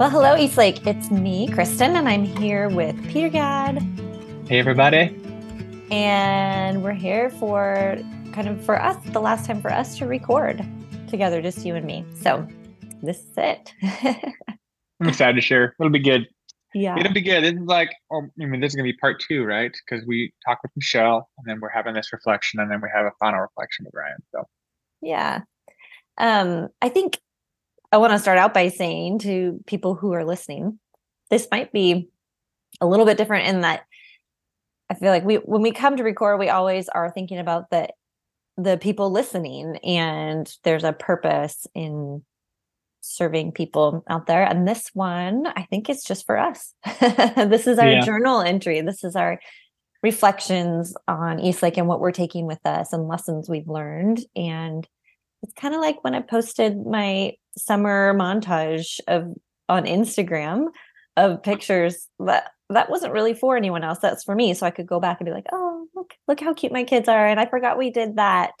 Well, hello, Eastlake. It's me, Kristen, and I'm here with Peter Gad. Hey, everybody. And we're here for kind of for us, the last time for us to record together, just you and me. So this is it. I'm excited to share. It'll be good. Yeah. It'll be good. This is like, oh, I mean, this is going to be part two, right? Because we talk with Michelle and then we're having this reflection and then we have a final reflection with Ryan. So, yeah. Um, I think I want to start out by saying to people who are listening, this might be a little bit different in that I feel like we when we come to record, we always are thinking about the the people listening and there's a purpose in serving people out there. And this one, I think it's just for us. this is our yeah. journal entry. This is our reflections on Eastlake and what we're taking with us and lessons we've learned. And it's kind of like when I posted my summer montage of on Instagram of pictures that that wasn't really for anyone else. That's for me. So I could go back and be like, oh, look, look how cute my kids are. And I forgot we did that.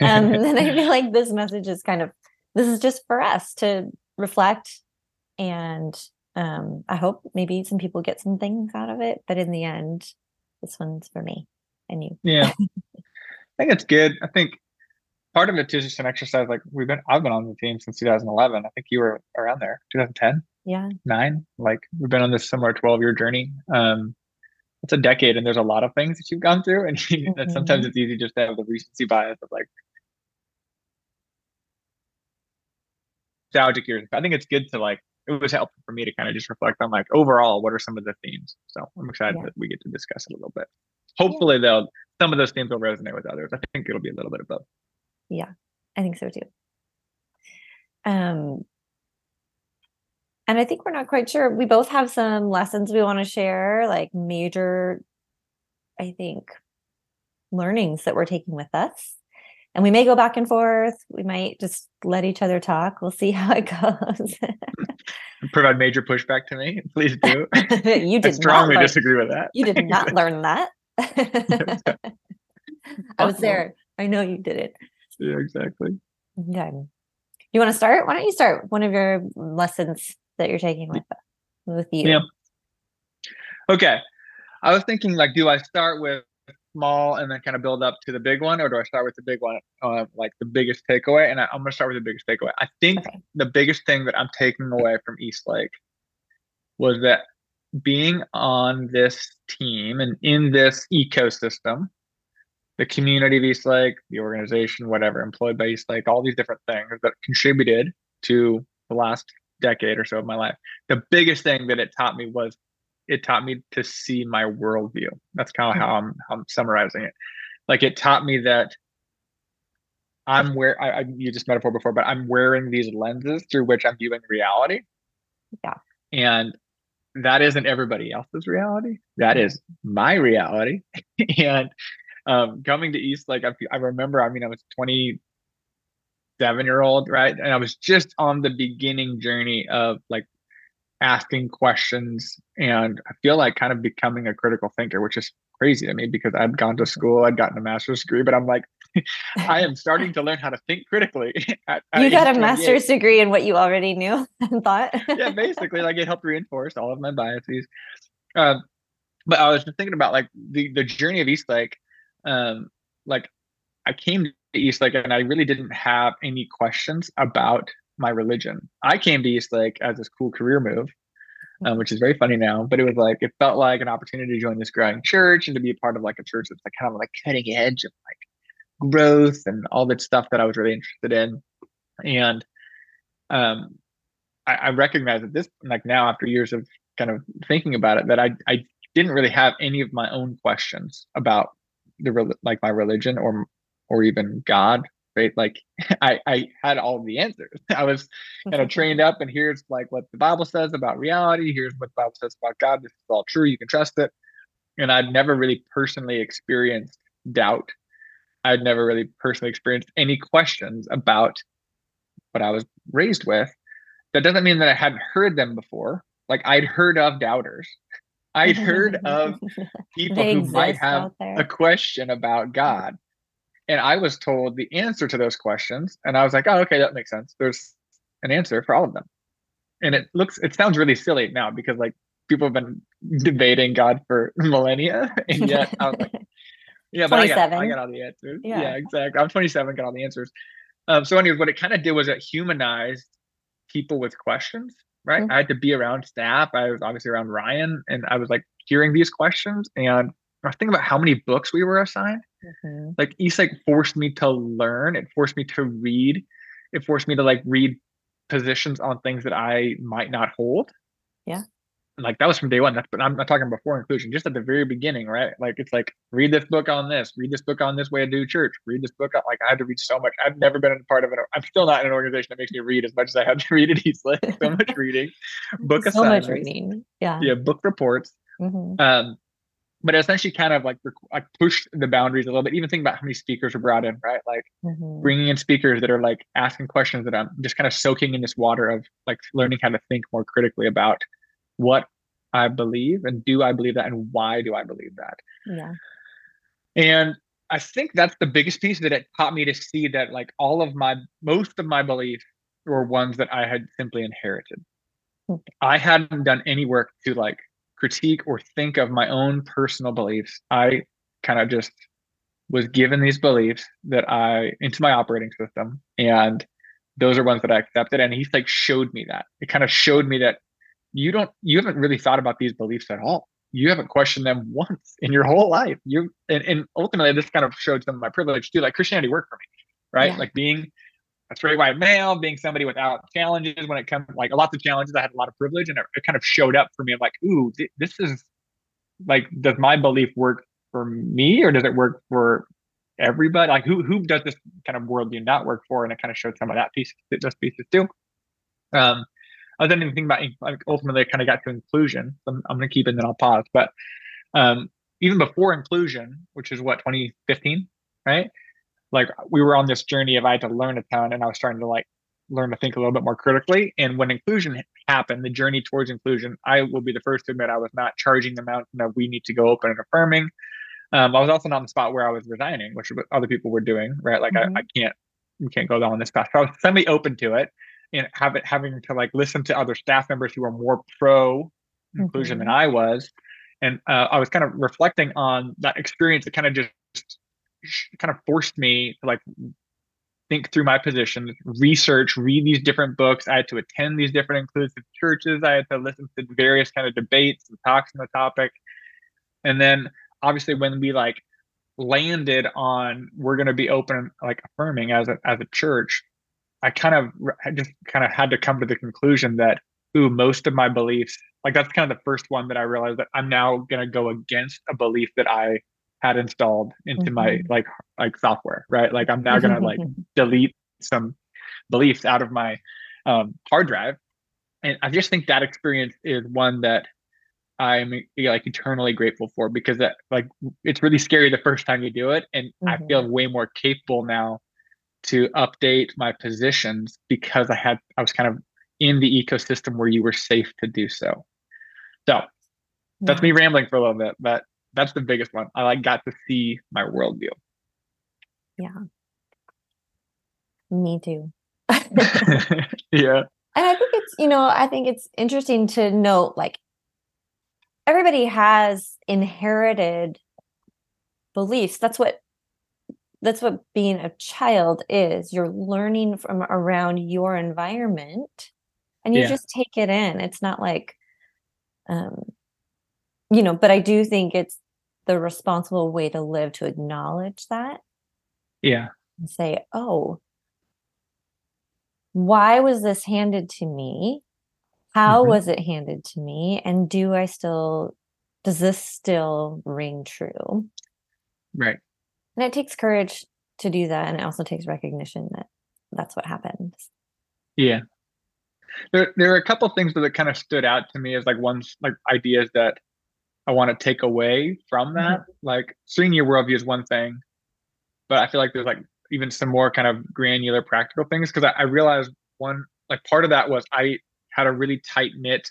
um, and then I feel like this message is kind of this is just for us to reflect and um, I hope maybe some people get some things out of it. But in the end, this one's for me and you. Yeah. I think it's good. I think part of it is just an exercise. Like we've been, I've been on the team since 2011. I think you were around there, 2010. Yeah. Nine. Like we've been on this similar 12 year journey. Um, it's a decade, and there's a lot of things that you've gone through, and mm-hmm. sometimes it's easy just to have the recency bias of like nostalgic years. I think it's good to like it was helpful for me to kind of just reflect on like overall what are some of the themes. So I'm excited yeah. that we get to discuss it a little bit. Hopefully, yeah. they'll some of those themes will resonate with others. I think it'll be a little bit of both. Yeah, I think so too. Um, and I think we're not quite sure. We both have some lessons we want to share, like major, I think, learnings that we're taking with us. And we may go back and forth. We might just let each other talk. We'll see how it goes. Provide major pushback to me. Please do. you did I strongly learn, disagree with that. you did not learn that. I was there. I know you did it. Yeah, exactly. Okay. You want to start? Why don't you start one of your lessons that you're taking with with you? Yeah. Okay. I was thinking like, do I start with small and then kind of build up to the big one, or do I start with the big one, uh, like the biggest takeaway? And I, am going to start with the biggest takeaway. I think okay. the biggest thing that I'm taking away from Eastlake was that being on this team and in this ecosystem, the community of Eastlake, the organization, whatever, employed by Eastlake, all these different things that contributed to the last decade or so of my life. The biggest thing that it taught me was it taught me to see my worldview. That's kind of how I'm, how I'm summarizing it. Like it taught me that I'm where I, I used this metaphor before, but I'm wearing these lenses through which I'm viewing reality. Yeah. And that isn't everybody else's reality. That is my reality. and um, coming to East, like I, I remember, I mean, I was 27 year old, right? And I was just on the beginning journey of like asking questions and I feel like kind of becoming a critical thinker, which is crazy to me because I'd gone to school, I'd gotten a master's degree, but I'm like, I am starting to learn how to think critically. At, you got a master's degree in what you already knew and thought. yeah, basically, like it helped reinforce all of my biases. Um, but I was just thinking about like the the journey of East Eastlake. Um, like I came to Eastlake and I really didn't have any questions about my religion. I came to Eastlake as this cool career move, um, which is very funny now. But it was like it felt like an opportunity to join this growing church and to be a part of like a church that's like kind of like cutting edge of like growth and all that stuff that I was really interested in. And um, I, I recognize that this like now after years of kind of thinking about it that I I didn't really have any of my own questions about the like my religion or or even God right? Like I, I had all the answers. I was kind of trained up, and here's like what the Bible says about reality. Here's what the Bible says about God. This is all true. You can trust it. And I'd never really personally experienced doubt. I'd never really personally experienced any questions about what I was raised with. That doesn't mean that I hadn't heard them before. Like I'd heard of doubters. I'd heard of people who might have a question about God and I was told the answer to those questions. And I was like, oh, okay, that makes sense. There's an answer for all of them. and it looks it sounds really silly now because like people have been debating God for millennia, and yet I was like, yeah, but I got, I got all the answers. Yeah. yeah, exactly. I'm 27, got all the answers. Um, so anyways, what it kind of did was it humanized people with questions, right? Mm-hmm. I had to be around staff. I was obviously around Ryan, and I was like hearing these questions, and I was thinking about how many books we were assigned. Mm-hmm. Like Eastlake forced me to learn. It forced me to read. It forced me to like read positions on things that I might not hold. Yeah like that was from day one. That's but I'm not talking before inclusion, just at the very beginning, right? Like it's like read this book on this, read this book on this way to do church, read this book on like I had to read so much. I've never been a part of it. I'm still not in an organization that makes me read as much as I had to read at Eastlake. So much reading, book so much reading, yeah, yeah, book reports. Mm-hmm. Um, but essentially kind of like like pushed the boundaries a little bit. Even think about how many speakers were brought in, right? Like mm-hmm. bringing in speakers that are like asking questions that I'm just kind of soaking in this water of like learning how to think more critically about what I believe and do I believe that and why do I believe that? Yeah. And I think that's the biggest piece that it taught me to see that like all of my most of my beliefs were ones that I had simply inherited. Okay. I hadn't done any work to like critique or think of my own personal beliefs. I kind of just was given these beliefs that I into my operating system and those are ones that I accepted and he's like showed me that. It kind of showed me that you don't you haven't really thought about these beliefs at all. You haven't questioned them once in your whole life. You and, and ultimately this kind of showed some of my privilege too like christianity worked for me right? Yeah. like being a straight white male being somebody without challenges when it comes like a lot of challenges i had a lot of privilege and it, it kind of showed up for me. I'm like ooh th- this is like does my belief work for me or does it work for everybody? Like who who does this kind of worldview not work for? And it kind of showed some of that piece those pieces too. Um I didn't even think about like ultimately I kind of got to inclusion. I'm, I'm going to keep it and then I'll pause. But um, even before inclusion, which is what 2015, right? Like we were on this journey of I had to learn a ton, and I was starting to like learn to think a little bit more critically. And when inclusion happened, the journey towards inclusion, I will be the first to admit I was not charging the mountain of we need to go open and affirming. Um, I was also not in the spot where I was resigning, which other people were doing, right? Like mm-hmm. I, I can't, we can't go down this path. So I was semi open to it and have it having to like listen to other staff members who are more pro inclusion mm-hmm. than I was. And uh, I was kind of reflecting on that experience that kind of just kind of forced me to like think through my position, research, read these different books. I had to attend these different inclusive churches. I had to listen to various kind of debates and talks on the topic. And then obviously when we like landed on we're going to be open like affirming as a as a church I kind of just kind of had to come to the conclusion that ooh, most of my beliefs, like that's kind of the first one that I realized that I'm now gonna go against a belief that I had installed into mm-hmm. my like like software, right? Like I'm now gonna like delete some beliefs out of my um, hard drive, and I just think that experience is one that I'm like eternally grateful for because that like it's really scary the first time you do it, and mm-hmm. I feel way more capable now to update my positions because I had I was kind of in the ecosystem where you were safe to do so. So that's me rambling for a little bit, but that's the biggest one. I like got to see my worldview. Yeah. Me too. yeah. And I think it's, you know, I think it's interesting to note like everybody has inherited beliefs. That's what that's what being a child is. You're learning from around your environment and you yeah. just take it in. It's not like um you know but i do think it's the responsible way to live to acknowledge that yeah. and say oh why was this handed to me? How mm-hmm. was it handed to me? And do i still does this still ring true? Right and it takes courage to do that. And it also takes recognition that that's what happens. Yeah. There, there are a couple things that kind of stood out to me as like ones like ideas that I want to take away from that. Mm-hmm. Like seeing your worldview is one thing, but I feel like there's like even some more kind of granular practical things because I, I realized one like part of that was I had a really tight knit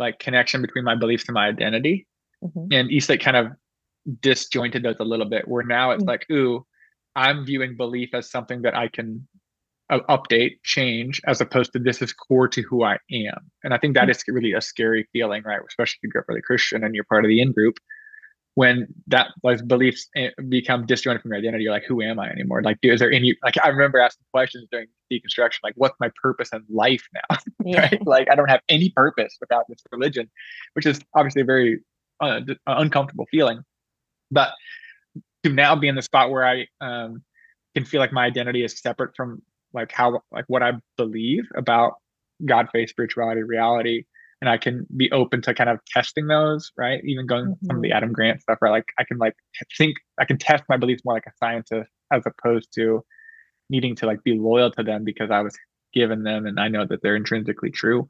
like connection between my beliefs and my identity. Mm-hmm. And Eastlake kind of disjointed those a little bit where now it's mm-hmm. like ooh i'm viewing belief as something that i can uh, update, change, as opposed to this is core to who I am. And I think that is really a scary feeling, right? Especially if you grew up really Christian and you're part of the in group. When that those beliefs eh, become disjointed from your identity, you're like, who am I anymore? Like, is there any like I remember asking questions during deconstruction, like, what's my purpose in life now? Yeah. right? Like, I don't have any purpose without this religion, which is obviously a very uh, uncomfortable feeling. But to now be in the spot where I um, can feel like my identity is separate from like how like what I believe about God, faith, spirituality, reality, and I can be open to kind of testing those, right? Even going mm-hmm. some of the mm-hmm. Adam Grant stuff, right? Like I can like think I can test my beliefs more like a scientist as opposed to needing to like be loyal to them because I was given them and I know that they're intrinsically true.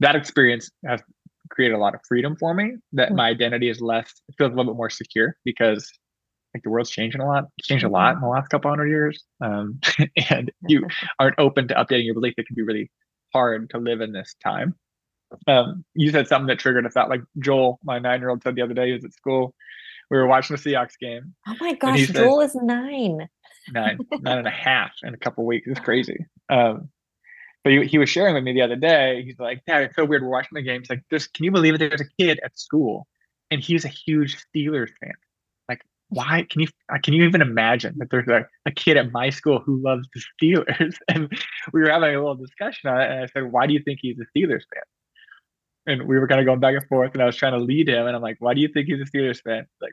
That experience has created a lot of freedom for me. That mm-hmm. my identity is less it feels a little bit more secure because like the world's changing a lot, it's changed a lot in the last couple hundred years. Um, and you aren't open to updating your belief, it can be really hard to live in this time. Um, you said something that triggered a thought, like Joel, my nine year old, said the other day, he was at school. We were watching the Seahawks game. Oh my gosh, Joel is nine. Nine, nine and a half in a couple weeks. It's crazy. Um, but he, he was sharing with me the other day. He's like, Dad, it's so weird. We're watching the game. He's like, this, can you believe it? There's a kid at school and he's a huge Steelers fan Like, why can you uh, can you even imagine that there's a, a kid at my school who loves the Steelers? And we were having a little discussion on it, and I said, "Why do you think he's a Steelers fan?" And we were kind of going back and forth, and I was trying to lead him, and I'm like, "Why do you think he's a Steelers fan?" Like,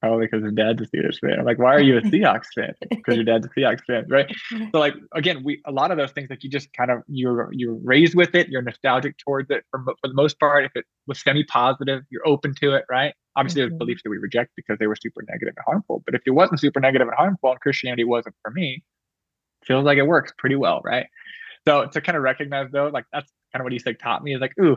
probably because his dad's a Steelers fan. I'm like, why are you a Seahawks fan? Because your dad's a Seahawks fan, right? So like again, we a lot of those things like you just kind of you're you're raised with it, you're nostalgic towards it for for the most part. If it was semi positive, you're open to it, right? Obviously, mm-hmm. there's beliefs that we reject because they were super negative and harmful. But if it wasn't super negative and harmful, and Christianity wasn't for me, feels like it works pretty well, right? So to kind of recognize though, like that's kind of what he's like taught me is like, ooh,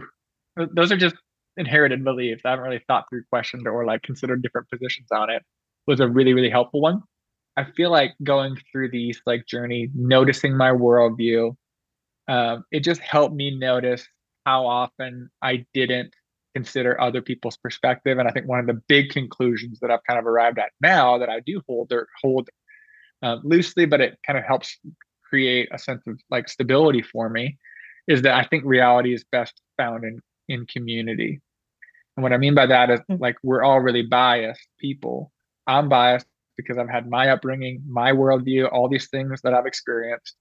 those are just inherited beliefs. I haven't really thought through, questioned, or like considered different positions on it. Was a really, really helpful one. I feel like going through these like journey, noticing my worldview, um, it just helped me notice how often I didn't consider other people's perspective. And I think one of the big conclusions that I've kind of arrived at now that I do hold or hold uh, loosely, but it kind of helps create a sense of like stability for me, is that I think reality is best found in in community. And what I mean by that is mm. like we're all really biased people. I'm biased because I've had my upbringing, my worldview, all these things that I've experienced.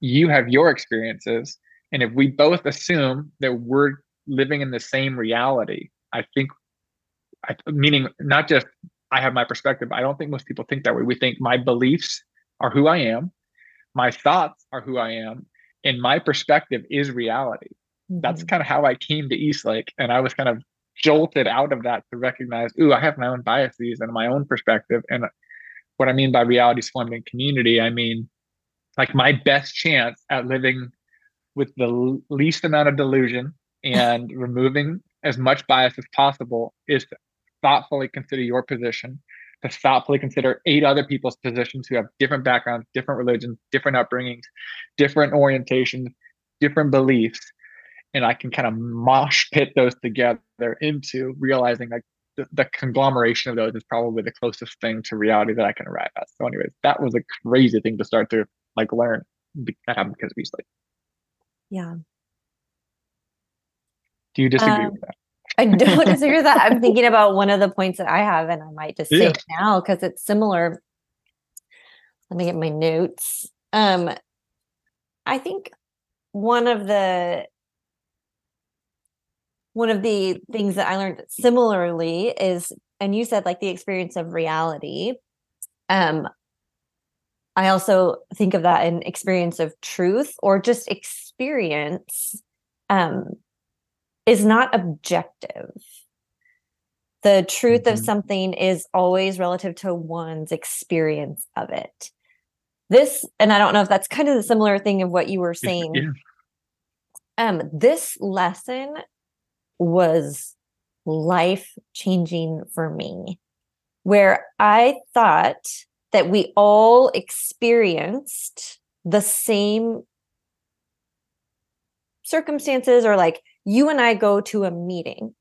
You have your experiences. And if we both assume that we're living in the same reality, I think, I, meaning not just I have my perspective, I don't think most people think that way. We think my beliefs are who I am, my thoughts are who I am, and my perspective is reality. Mm-hmm. That's kind of how I came to Eastlake. And I was kind of jolted out of that to recognize, ooh, I have my own biases and my own perspective. And what I mean by reality formed in community, I mean like my best chance at living with the least amount of delusion and removing as much bias as possible is to thoughtfully consider your position, to thoughtfully consider eight other people's positions who have different backgrounds, different religions, different upbringings, different orientations, different beliefs, and I can kind of mosh pit those together into realizing like the, the, conglomeration of those is probably the closest thing to reality that I can arrive at. So, anyways, that was a crazy thing to start to like learn. That happened because of Eastlake. Yeah. Do you disagree um, with that? I don't disagree with that. I'm thinking about one of the points that I have, and I might just say yeah. it now because it's similar. Let me get my notes. Um, I think one of the one of the things that I learned similarly is, and you said like the experience of reality. Um, I also think of that in experience of truth or just experience um, is not objective. The truth mm-hmm. of something is always relative to one's experience of it. This, and I don't know if that's kind of the similar thing of what you were saying. Yeah. Um, this lesson was life changing for me, where I thought that we all experienced the same circumstances, or like you and I go to a meeting.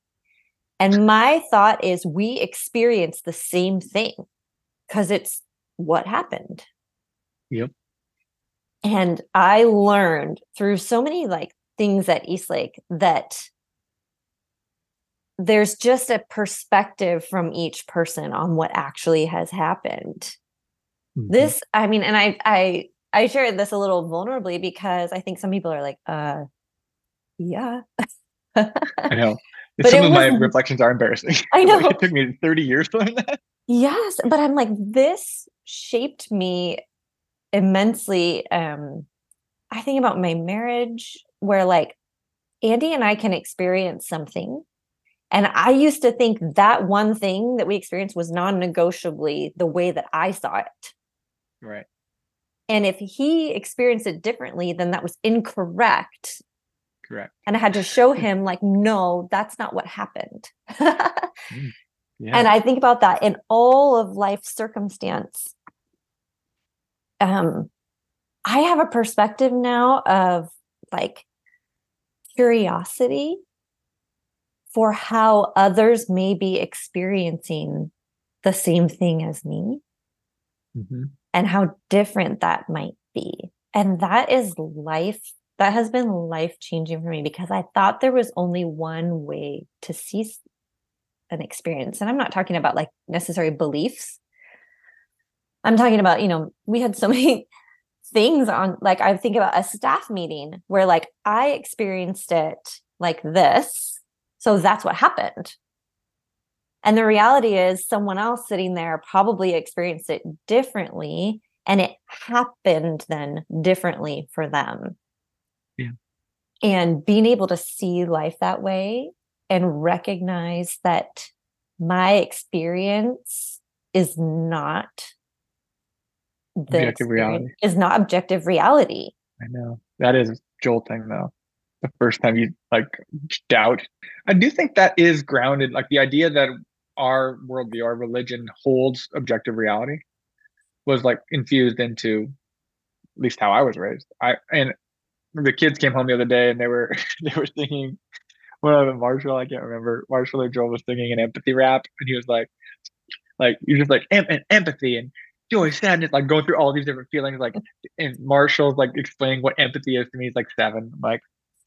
And my thought is we experience the same thing because it's what happened. Yep. And I learned through so many like things at Eastlake that there's just a perspective from each person on what actually has happened. Mm-hmm. This, I mean, and I I I shared this a little vulnerably because I think some people are like, uh yeah. I know. But some of my reflections are embarrassing. I know. it took me 30 years to learn that. Yes, but I'm like, this shaped me immensely. Um, I think about my marriage where like Andy and I can experience something. And I used to think that one thing that we experienced was non negotiably the way that I saw it. Right. And if he experienced it differently, then that was incorrect. Correct. And I had to show him, like, no, that's not what happened. mm, yeah. And I think about that in all of life circumstance. Um, I have a perspective now of like curiosity for how others may be experiencing the same thing as me mm-hmm. and how different that might be. And that is life. That has been life changing for me because I thought there was only one way to see an experience. And I'm not talking about like necessary beliefs. I'm talking about, you know, we had so many things on like I think about a staff meeting where like I experienced it like this. So that's what happened. And the reality is someone else sitting there probably experienced it differently and it happened then differently for them. Yeah. And being able to see life that way and recognize that my experience is not the objective reality is not objective reality. I know that is jolting though. The first time you like doubt, I do think that is grounded. Like the idea that our worldview, our religion holds objective reality, was like infused into at least how I was raised. I and the kids came home the other day and they were they were singing one of them, Marshall, I can't remember. Marshall or Joel was singing an empathy rap, and he was like, like you're just like em- empathy and joy, sadness, like going through all these different feelings. Like, and Marshall's like explaining what empathy is to me. He's like seven. I'm like,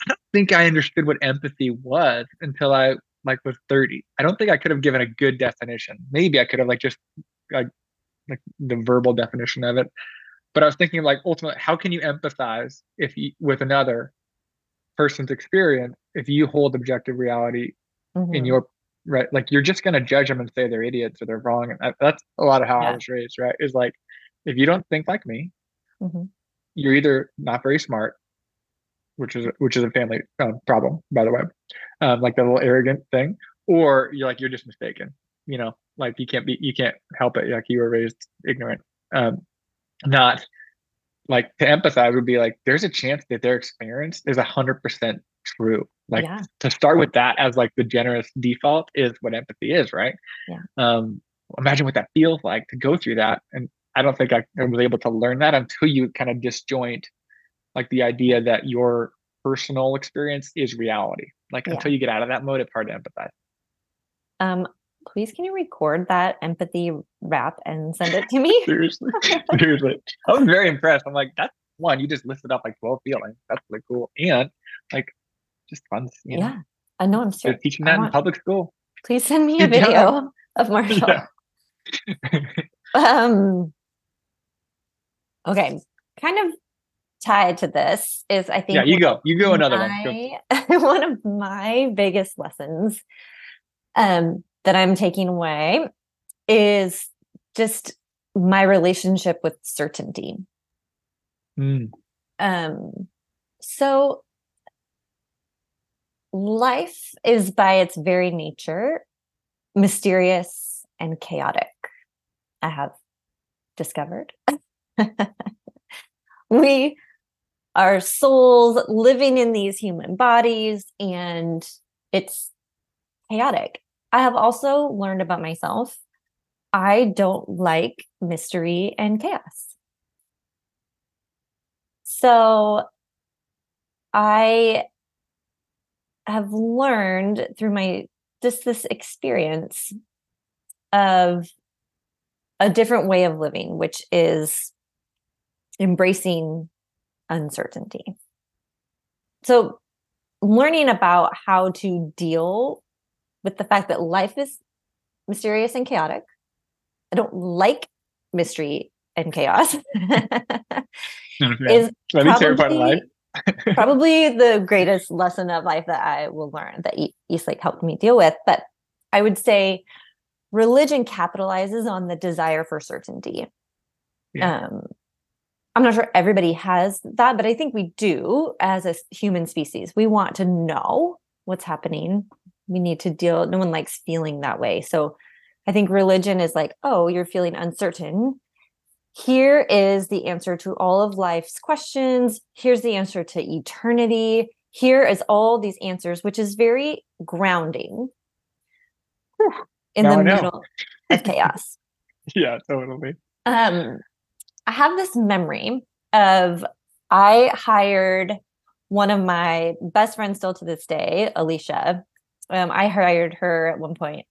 I don't think I understood what empathy was until I like was 30. I don't think I could have given a good definition. Maybe I could have like just like like the verbal definition of it. But I was thinking like ultimately, how can you empathize if you with another person's experience if you hold objective reality mm-hmm. in your right like you're just going to judge them and say they're idiots or they're wrong and that's a lot of how yeah. i was raised right is like if you don't think like me mm-hmm. you're either not very smart which is which is a family um, problem by the way. Um, like the little arrogant thing or you're like you're just mistaken you know like you can't be you can't help it like you were raised ignorant. Um not like to empathize would be like there's a chance that their experience is a hundred percent true. Like yeah. to start with that as like the generous default is what empathy is right? Yeah. Um imagine what that feels like to go through that and i don't think I was able to learn that until you kind of disjoint like the idea that your personal experience is reality like yeah. until you get out of that mode it's hard to empathize um please can you record that empathy rap and send it to me? seriously, seriously. I was very impressed. I'm like, that's one. You just listed up like 12 feelings. That's really cool, and like just fun. You know? yeah, I know. I'm still teaching that want, in public school. Please send me a video yeah. of Marshall. Yeah. um. Okay, kind of tied to this is I think yeah you go you go another my, one one of my biggest lessons um that I'm taking away is just my relationship with certainty. Mm. Um, so life is by its very nature mysterious and chaotic. I have discovered. we are souls living in these human bodies and it's chaotic I have also learned about myself. I don't like mystery and chaos. So I have learned through my just this experience of a different way of living, which is embracing uncertainty. So, learning about how to deal with the fact that life is mysterious and chaotic. I don't like mystery and chaos. is probably, probably the greatest lesson of life that I will learn that Eastlake helped me deal with. But I would say religion capitalizes on the desire for certainty. Yeah. Um, I'm not sure everybody has that, but I think we do as a human species. We want to know what's happening. We need to deal, no one likes feeling that way. So I think religion is like, oh, you're feeling uncertain. Here is the answer to all of life's questions. Here's the answer to eternity. Here is all these answers, which is very grounding in now the middle of chaos. yeah, totally. Um, I have this memory of I hired one of my best friends still to this day, Alicia. Um, I hired her at one point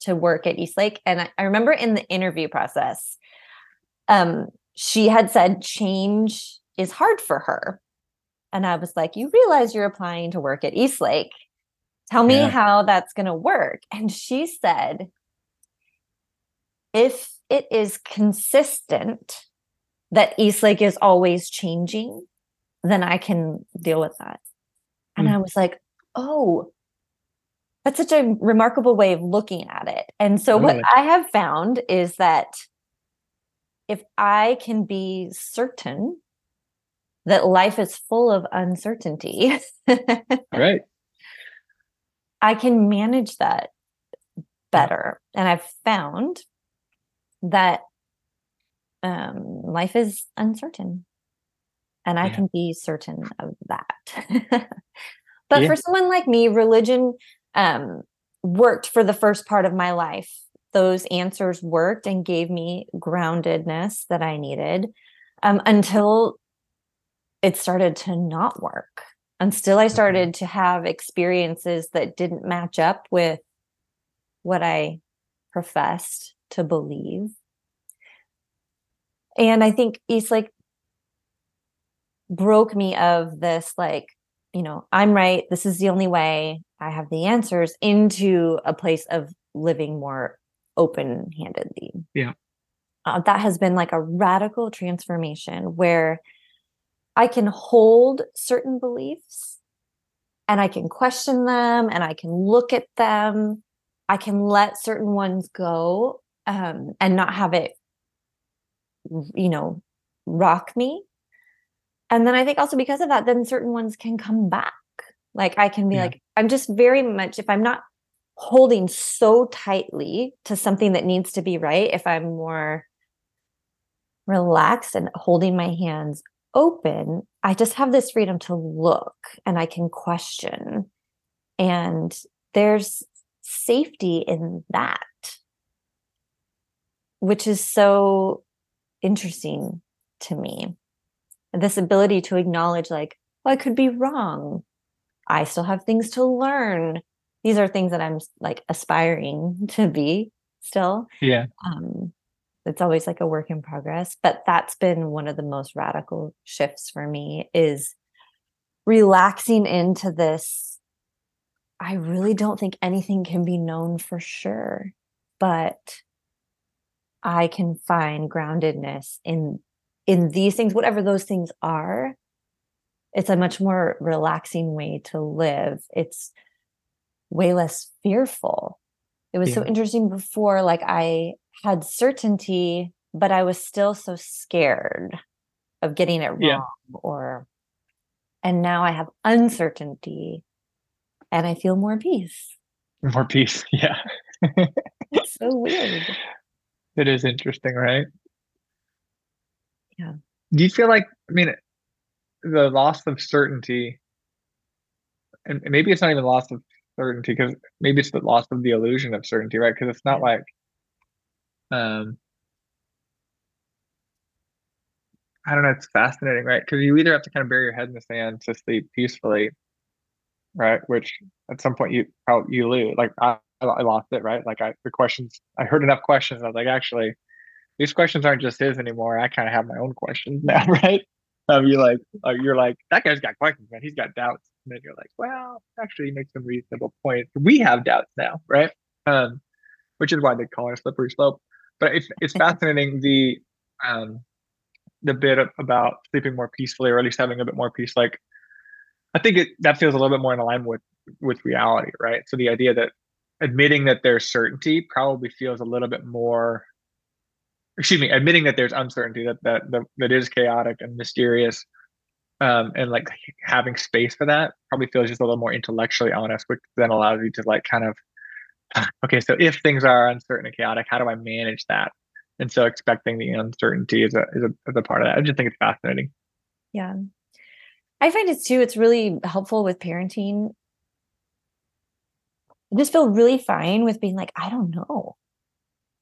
to work at Eastlake. And I, I remember in the interview process, um, she had said change is hard for her. And I was like, You realize you're applying to work at Eastlake. Tell me yeah. how that's going to work. And she said, If it is consistent that Eastlake is always changing, then I can deal with that. And mm. I was like, oh, that's such a remarkable way of looking at it. And so, what I have found is that if I can be certain that life is full of uncertainty, right? I can manage that better. And I've found that um, life is uncertain and I can be certain of that. but yeah. for someone like me, religion um, worked for the first part of my life. Those answers worked and gave me groundedness that I needed um, until it started to not work. Until I mm-hmm. started to have experiences that didn't match up with what I professed to believe and i think Eastlake broke me of this like you know i'm right this is the only way i have the answers into a place of living more open handedly yeah. Uh, that has been like a radical transformation where i can hold certain beliefs and i can question them and i can look at them. I can let certain ones go um, and not have it you know, rock me. And then I think also because of that, then certain ones can come back. Like I can be yeah. like, I'm just very much, if I'm not holding so tightly to something that needs to be right, if I'm more relaxed and holding my hands open, I just have this freedom to look and I can question. And there's safety in that, which is so interesting to me. This ability to acknowledge, like, well, I could be wrong. I still have things to learn. These are things that I'm like aspiring to be still. Yeah. Um, it's always like a work in progress, but that's been one of the most radical shifts for me is relaxing into this. I really don't think anything can be known for sure, but I can find groundedness in in these things, whatever those things are, it's a much more relaxing way to live. It's way less fearful. It was yeah. so interesting before, like I had certainty, but I was still so scared of getting it wrong yeah. or and now I have uncertainty and I feel more peace. More peace. Yeah. it's so weird. It is interesting, right? Yeah. Do you feel like, I mean, the loss of certainty, and maybe it's not even loss of certainty because maybe it's the loss of the illusion of certainty, right? Because it's not like, um, I don't know. It's fascinating, right? Because you either have to kind of bury your head in the sand to sleep peacefully, right? Which at some point you probably you lose. Like I, I lost it, right? Like I the questions I heard enough questions. I was like, actually, these questions aren't just his anymore. I kind of have my own questions now, right? um, you like uh, you're like that guy's got questions, man. He's got doubts, and then you're like, well, actually, he makes some reasonable points. We have doubts now, right? Um, which is why they call it a slippery slope. But it's it's fascinating the um the bit about sleeping more peacefully, or at least having a bit more peace. Like, I think it that feels a little bit more in alignment with with reality, right? So the idea that admitting that there's certainty probably feels a little bit more excuse me admitting that there's uncertainty that that that, that is chaotic and mysterious um and like having space for that probably feels just a little more intellectually honest which then allows you to like kind of okay so if things are uncertain and chaotic how do i manage that? And so expecting the uncertainty is a is a, is a part of that. I just think it's fascinating. Yeah. I find it too it's really helpful with parenting I just feel really fine with being like, I don't know.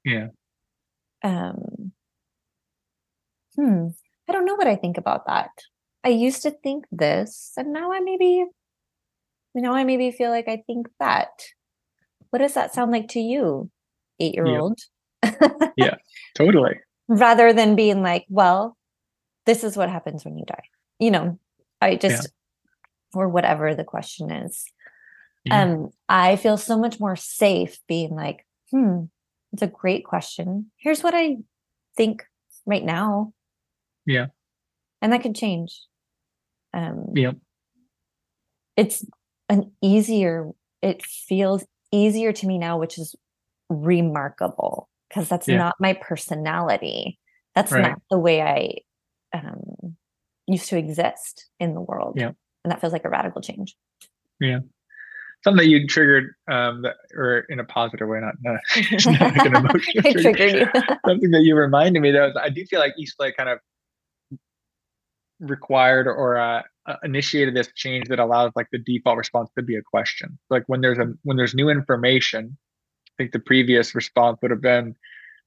Yeah. Um, hmm. I don't know what I think about that. I used to think this, and now I maybe, you know, I maybe feel like I think that. What does that sound like to you, eight year old? Yeah, totally. Rather than being like, well, this is what happens when you die. You know, I just, yeah. or whatever the question is. Yeah. Um, I feel so much more safe being like, hmm, it's a great question. Here's what I think right now. Yeah. And that can change. Um, yeah. It's an easier, it feels easier to me now, which is remarkable because that's yeah. not my personality. That's right. not the way I um, used to exist in the world. Yeah. And that feels like a radical change. Yeah something that you triggered um that, or in a positive way not, not, not like an emotional trigger. triggered you. something that you reminded me though was i do feel like Eastlake kind of required or uh, uh, initiated this change that allows like the default response to be a question like when there's a when there's new information i think the previous response would have been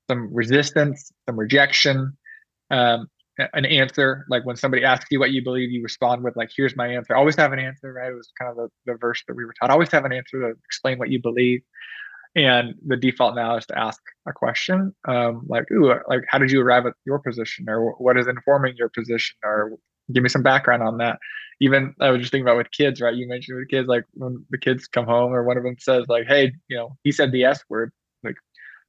some resistance some rejection um, an answer like when somebody asks you what you believe you respond with like here's my answer. Always have an answer right? It was kind of the, the verse that we were taught. Always have an answer to explain what you believe. And the default now is to ask a question um, like ooh like how did you arrive at your position? Or what is informing your position? Or give me some background on that. Even i was just thinking about with kids right? You mentioned with kids like when the kids come home or one of them says like hey you know he said the s word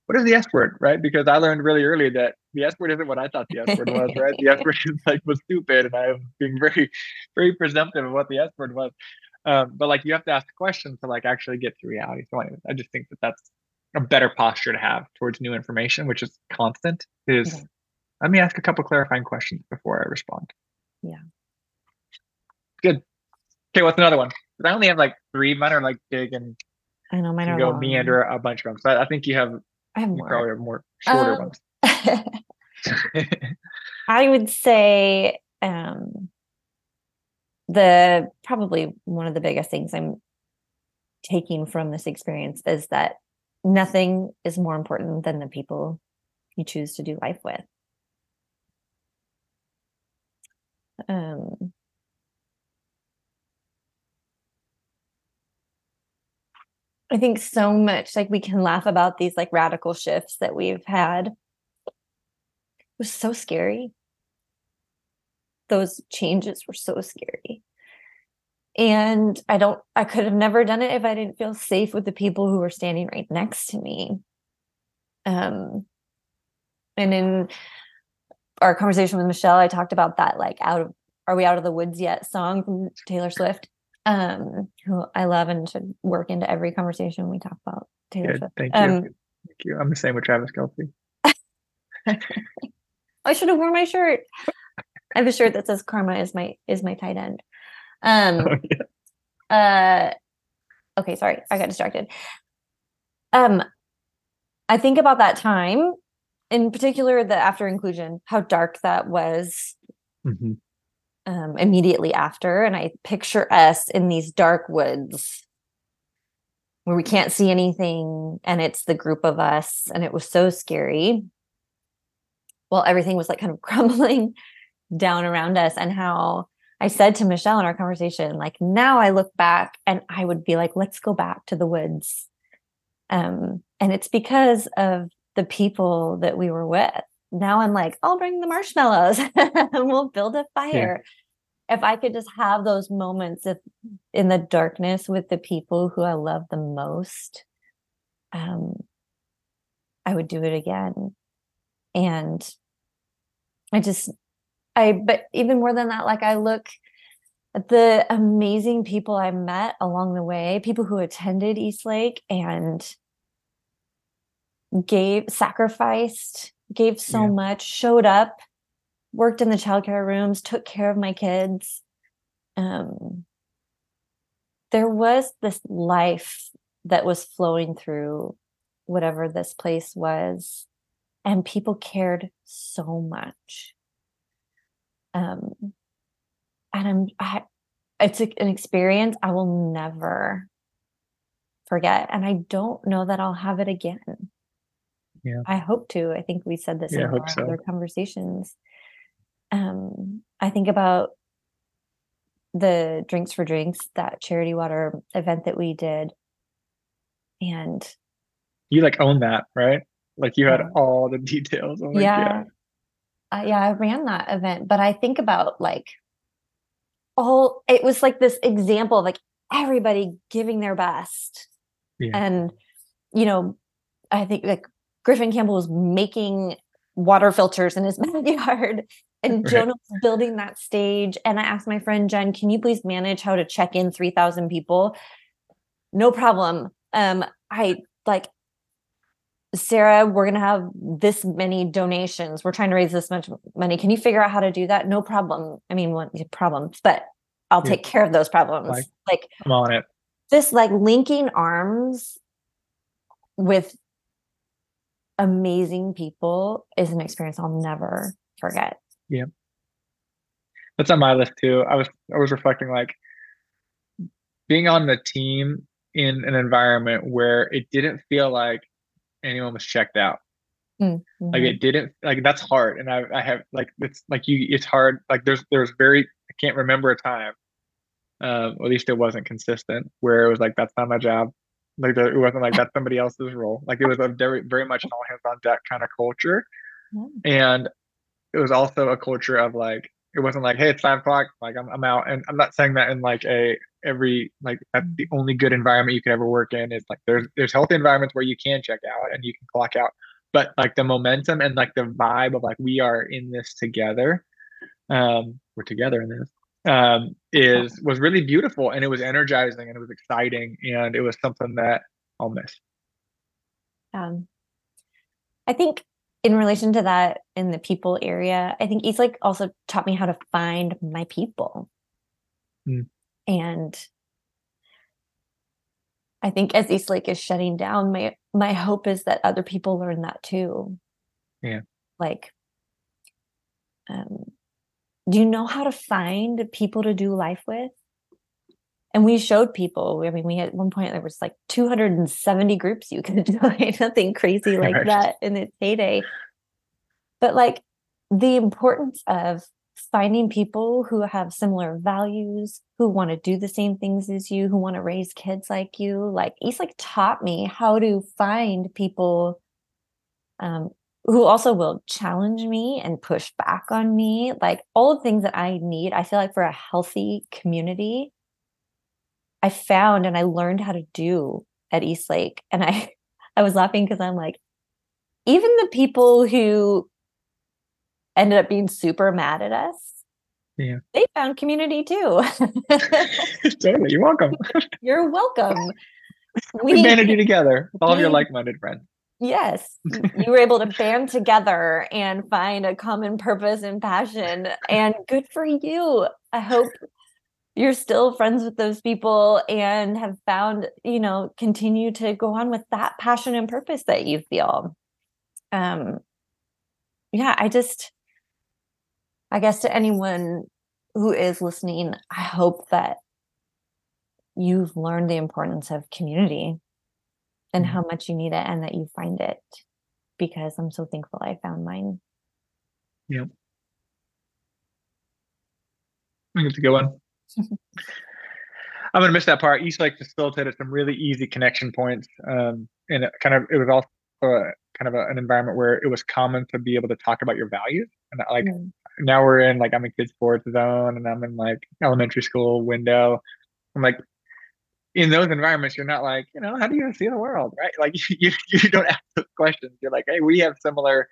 what is the S word, right? Because I learned really early that the S word isn't what I thought the S word was, right? The S word is like was stupid, and I was being very, very presumptive of what the S word was. Um, but like you have to ask questions to like actually get to reality. So anyway, I just think that that's a better posture to have towards new information, which is constant. Is okay. let me ask a couple clarifying questions before I respond. Yeah. Good. Okay, what's another one? I only have like three. Mine are like big and I know mine are go long. meander a bunch of them. So I think you have I have more. You probably have more shorter um, ones. I would say um, the probably one of the biggest things I'm taking from this experience is that nothing is more important than the people you choose to do life with. Um, I think so much like we can laugh about these like radical shifts that we've had. It was so scary. Those changes were so scary. And I don't, I could have never done it if I didn't feel safe with the people who were standing right next to me. Um, and in our conversation with Michelle, I talked about that like out of, are we out of the woods yet song from Taylor Swift um, who I love and should work into every conversation we talk about Taylor Good, Swift. Thank you. Um, thank you. I'm the same with Travis Kelce. I should have worn my shirt. I have a shirt that says "Karma is my is my tight end." Um, oh, yeah. uh, okay, sorry, I got distracted. Um, I think about that time, in particular, the after inclusion, how dark that was. Mm-hmm um, immediately after. And I picture us in these dark woods where we can't see anything. And it's the group of us. And it was so scary. Well, everything was like kind of crumbling down around us. And how I said to Michelle in our conversation, like, now I look back and I would be like, let's go back to the woods. Um, and it's because of the people that we were with now I'm like, I'll bring the marshmallows and we'll build a fire. Yeah. If I could just have those moments of, in the darkness with the people who I love the most, um, I would do it again. And I just, I, but even more than that, like I look at the amazing people I met along the way, people who attended East Lake and gave, sacrificed, gave so yeah. much, showed up, worked in the childcare rooms, took care of my kids. Um, there was this life that was flowing through whatever this place was and people cared so much um and i'm I, it's an experience i will never forget and i don't know that i'll have it again yeah. I hope to. I think we said this yeah, in our so. other conversations. Um i think about the drinks for drinks that charity water event that we did. And you like own that right? Like you had all the details. Like, yeah. yeah. Uh, yeah i ran that event but i think about like all it was like this example of like everybody giving their best. Yeah. and you know i think like griffin campbell was making water filters in his backyard and right. jonah was building that stage and i asked my friend jen can you please manage how to check in 3000 people no problem um i like Sarah, we're going to have this many donations. We're trying to raise this much money. Can you figure out how to do that? No problem. I mean, what problems, but I'll yeah. take care of those problems. Like, like I'm on it. This like linking arms with amazing people is an experience I'll never forget. Yeah. That's on my list too. I was I was reflecting like being on the team in an environment where it didn't feel like anyone was checked out. Mm-hmm. Like it didn't like that's hard. And I, I have like it's like you it's hard. Like there's there's very I can't remember a time, um, at least it wasn't consistent where it was like that's not my job. Like it wasn't like that's somebody else's role. Like it was a very very much an all hands on deck kind of culture. Mm-hmm. And it was also a culture of like it wasn't like, hey, it's five o'clock, like I'm I'm out. And I'm not saying that in like a every like that's the only good environment you can ever work in is like there's there's healthy environments where you can check out and you can clock out but like the momentum and like the vibe of like we are in this together um we're together in this um is was really beautiful and it was energizing and it was exciting and it was something that i'll miss um i think in relation to that in the people area i think East Lake also taught me how to find my people mm. And I think as East Lake is shutting down, my my hope is that other people learn that too. Yeah. Like, um, do you know how to find people to do life with? And we showed people. I mean, we at one point there was like 270 groups you could join, nothing crazy like right. that in its heyday. But like the importance of finding people who have similar values, who want to do the same things as you, who want to raise kids like you. Like he's like taught me how to find people um, who also will challenge me and push back on me. Like all the things that I need, I feel like for a healthy community, I found and I learned how to do at East Lake. And I I was laughing because I'm like, even the people who ended up being super mad at us. Yeah. They found community too. totally. You're welcome. You're welcome. We humanity together with all of your like-minded friends. Yes. you were able to band together and find a common purpose and passion. And good for you. I hope you're still friends with those people and have found, you know, continue to go on with that passion and purpose that you feel. Um yeah, I just I guess to anyone who is listening, I hope that you've learned the importance of community and mm-hmm. how much you need it and that you find it because I'm so thankful I found mine. Yep. I think it's a good one. I'm gonna miss that part. East Lake facilitated some really easy connection points, um, and it kind of it was also uh, kind of a, an environment where it was common to be able to talk about your values and like mm. now we're in like i'm in kids sports zone and i'm in like elementary school window i'm like in those environments you're not like you know how do you see the world? Right? Like you, you don't ask those questions. You're like hey we have similar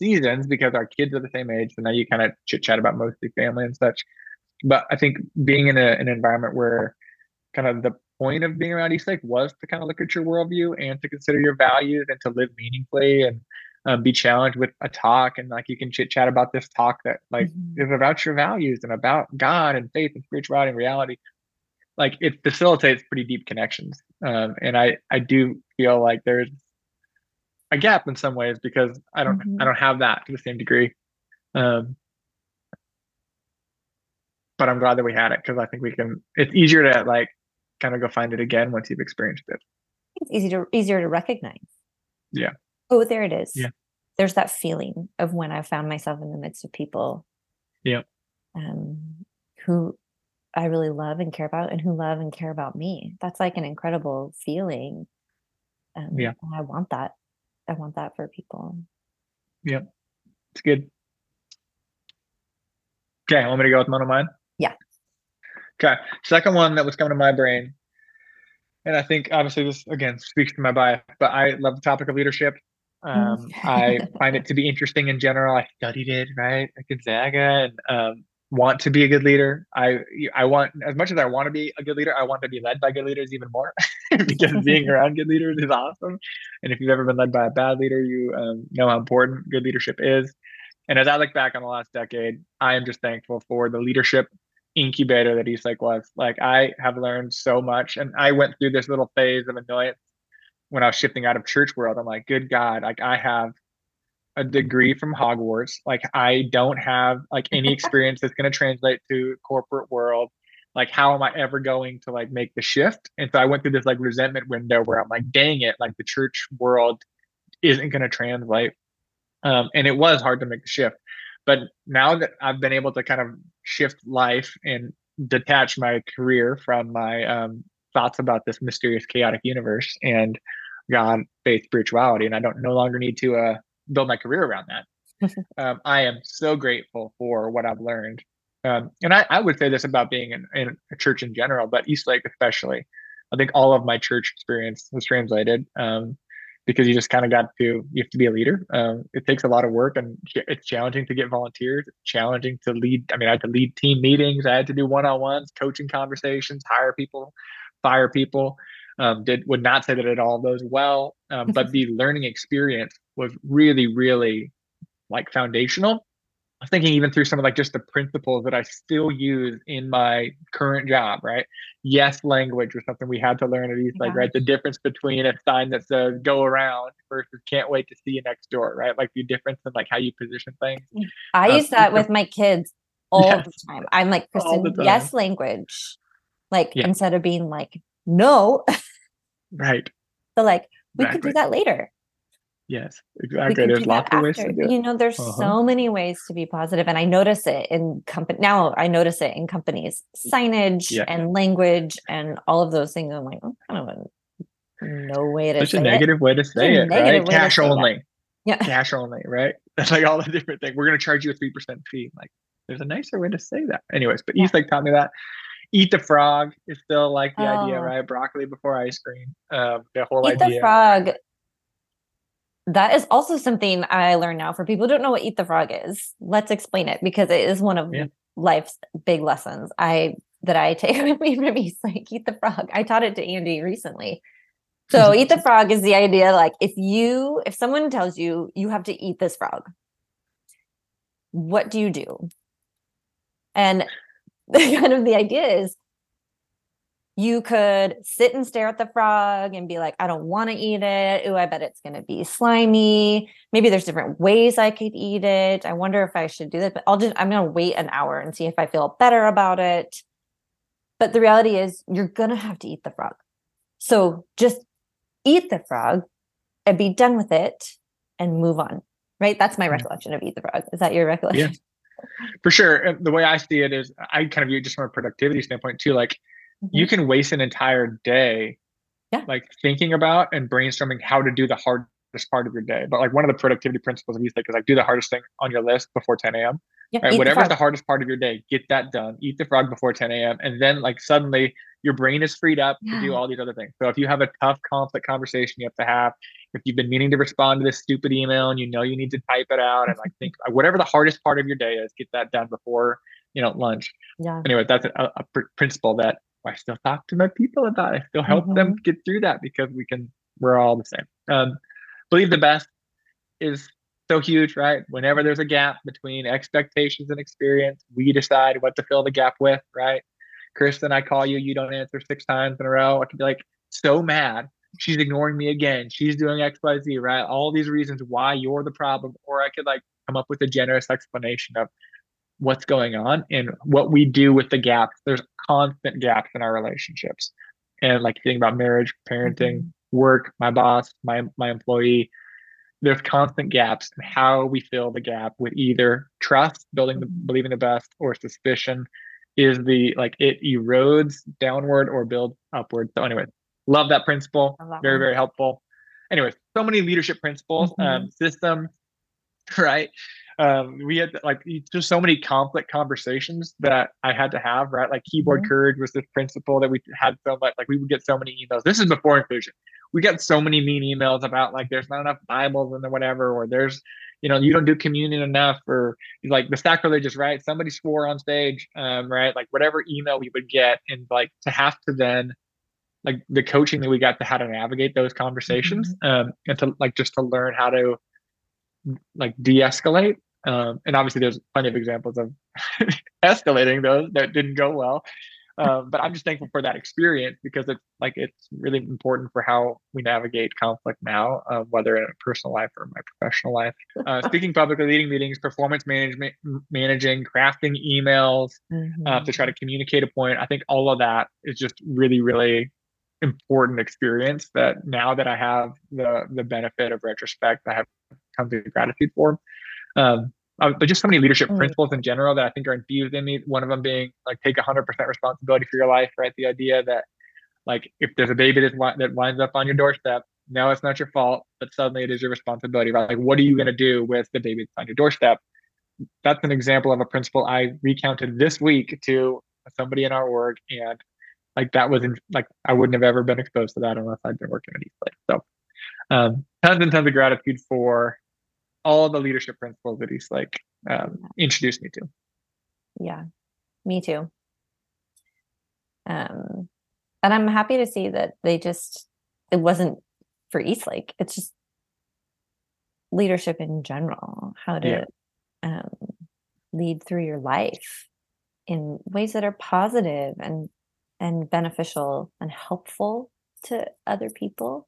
seasons because our kids are the same age. So now you kind of chit chat about mostly family and such. But i think being in a, an environment where kind of the point of being around Eastlake was to kind of look at your worldview and to consider your values and to live meaningfully and um, be challenged with a talk and like you can chit chat about this talk that like mm-hmm. is about your values and about God and faith and spirituality and reality. Like it facilitates pretty deep connections, um, and I I do feel like there's a gap in some ways because I don't mm-hmm. I don't have that to the same degree. Um, but I'm glad that we had it because I think we can. It's easier to like kind of go find it again once you've experienced it. It's easy to easier to recognize. Yeah. Oh, there it is. Yeah. There's that feeling of when I found myself in the midst of people. Yeah. Um, who I really love and care about, and who love and care about me. That's like an incredible feeling. Um, yeah. I want that. I want that for people. Yeah. It's good. Okay, want me to go with one of mine? Yeah. Okay. Second one that was coming to my brain, and I think obviously this again speaks to my bias, but I love the topic of leadership. Um, I find it to be interesting in general. I studied it right at Gonzaga and um, want to be a good leader. I I want as much as I want to be a good leader, I want to be led by good leaders even more because being around good leaders is awesome. And if you've ever been led by a bad leader, you um, know how important good leadership is. And as I look back on the last decade, I am just thankful for the leadership incubator that Eastlake was. Like I have learned so much, and I went through this little phase of annoyance when I was shifting out of church world. I'm like, good God, like I have a degree from Hogwarts. Like I don't have like any experience that's going to translate to corporate world. Like how am I ever going to like make the shift? And so I went through this like resentment window where I'm like, dang it, like the church world isn't going to translate. Um, and it was hard to make the shift. But now that I've been able to kind of shift life and detach my career from my um, thoughts about this mysterious, chaotic universe and God, faith, spirituality, and I don't no longer need to uh, build my career around that. um, I am so grateful for what I've learned. Um, and I, I, would say this about being in, in, a church in general, but Eastlake especially. I think all of my church experience was translated. Um, because you just kind of got to you have to be a leader. Um, it takes a lot of work, and it's challenging to get volunteers. It's challenging to lead. I mean, I had to lead team meetings. I had to do one-on-ones, coaching conversations, hire people, fire people. Um, did would not say that it all goes well, um, but the learning experience was really, really like foundational I was thinking even through some of like just the principles that I still use in my current job, right? Yes, language was something we had to learn at East yeah. right? The difference between a sign that says go around versus can't wait to see you next door, right? Like the difference in like how you position things. I um, use that with my kids all yes. the time. I'm like, Kristen, yes, language. Like yeah. instead of being like, no. right. So like we exactly. could do that later. Yes, exactly. There's lots of ways to do it. You know, there's uh-huh. so many ways to be positive, and I notice it in company. Now I notice it in companies, signage yeah. and language and all of those things. I'm like, oh, kind of a no way to. Such a negative it. way to say it, right? Cash only. Yeah, cash only, right? That's like all the different things. We're going to charge you a three percent fee. Like, there's a nicer way to say that. Anyways, but yeah. Eastlake taught me that. Eat the frog is still like the oh. idea, right? Broccoli before ice cream. Um, the whole Eat idea. the frog that is also something I learned now for people who don't know what eat the frog is. Let's explain it because it is one of yeah. life's big lessons I that I take with me from Eastlake eat the frog. I taught it to Andy recently. So eat the frog is the idea like if you if someone tells you you have to eat this frog, what do you do? And kind of the idea is you could sit and stare at the frog and be like, I don't want to eat it. Ooh, I bet it's going to be slimy. Maybe there's different ways I could eat it. I wonder if I should do that. But I'll just, I'm going to wait an hour and see if I feel better about it. But the reality is, you're going to have to eat the frog. So just eat the frog and be done with it and move on. Right. That's my mm. recollection of eat the frog. Is that your recollection? Yeah, for sure. The way I see it is, I kind of view it just from a productivity standpoint too. Like, mm-hmm. you can waste an entire day yeah. like thinking about and brainstorming how to do the hardest part of your day. But like one of the productivity principles of Eastlake is like do the hardest thing on your list before 10 a.m. Yeah, Right? eat the the hardest part of your day, get that done. Eat the frog before 10 a.m. And then like suddenly your brain is freed up to do all these other things. So if you have a tough conflict conversation you have to have, if you've been meaning to respond to this stupid email and you know you need to type it out and like think whatever the hardest part of your day is, get that done before you know lunch Yeah. anyway, that's a, a pr- principle that I still talk to my people about. I still help them get through that because we can. We're all the same. Um, believe the best is so huge, right? Whenever there's a gap between expectations and experience, we decide what to fill the gap with, right? Kristen, I call you, you don't answer six times in a row. I could be like so mad. She's ignoring me again. She's doing X, Y, Z, right? All these reasons why you're the problem. Or I could like come up with a generous explanation of what's going on and what we do with the gaps. There's constant gaps in our relationships. And like thinking about marriage, parenting, mm-hmm. work, my boss, my my employee, there's constant gaps and how we fill the gap with either trust, building the mm-hmm. believing the best, or suspicion is the like it erodes downward or builds upward. So anyway, love that principle. Love Very, very helpful. Anyway, so many leadership principles, um, systems, right? Um, we had like just so many conflict conversations that I had to have, right? Like keyboard Mhm. courage was this principle that we had so much, like we would get so many emails. This is before inclusion. We got so many mean emails about like there's not enough Bibles and whatever, or there's, you know, you don't do communion enough, or like the sacrilegious, right? Somebody swore on stage, um, right? Like whatever email we would get, and like to have to then like the coaching that we got to how to navigate those conversations um, and to like just to learn how to like de-escalate um, and obviously there's plenty of examples of escalating those that didn't go well um, but i'm just thankful for that experience because it's like it's really important for how we navigate conflict now uh, whether in a personal life or my professional life uh, speaking publicly leading meetings performance management managing crafting emails uh, Mhm. to try to communicate a point. I think all of that is just really, really important experience that now that I have the the benefit of retrospect, I have come to gratitude for. Um, but just so many leadership Mm. principles in general that I think are infused in me. One of them being like take 100% responsibility for your life, right? The idea that like if there's a baby that that winds up on your doorstep, no, it's not your fault, but suddenly it is your responsibility, right? Like what are you going to do with the baby that's on your doorstep? that's an example of a principle I recounted this week to somebody in our org, and like that was in, like I wouldn't have ever been exposed to that unless I'd been working at Eastlake. So, um, tons and tons of gratitude for all the leadership principles that Eastlake um, introduced me to. Yeah, me too. Um, and I'm happy to see that they just, it wasn't for Eastlake. It's just leadership in general, how to Yeah. um, lead through your life in ways that are positive and and beneficial and helpful to other people.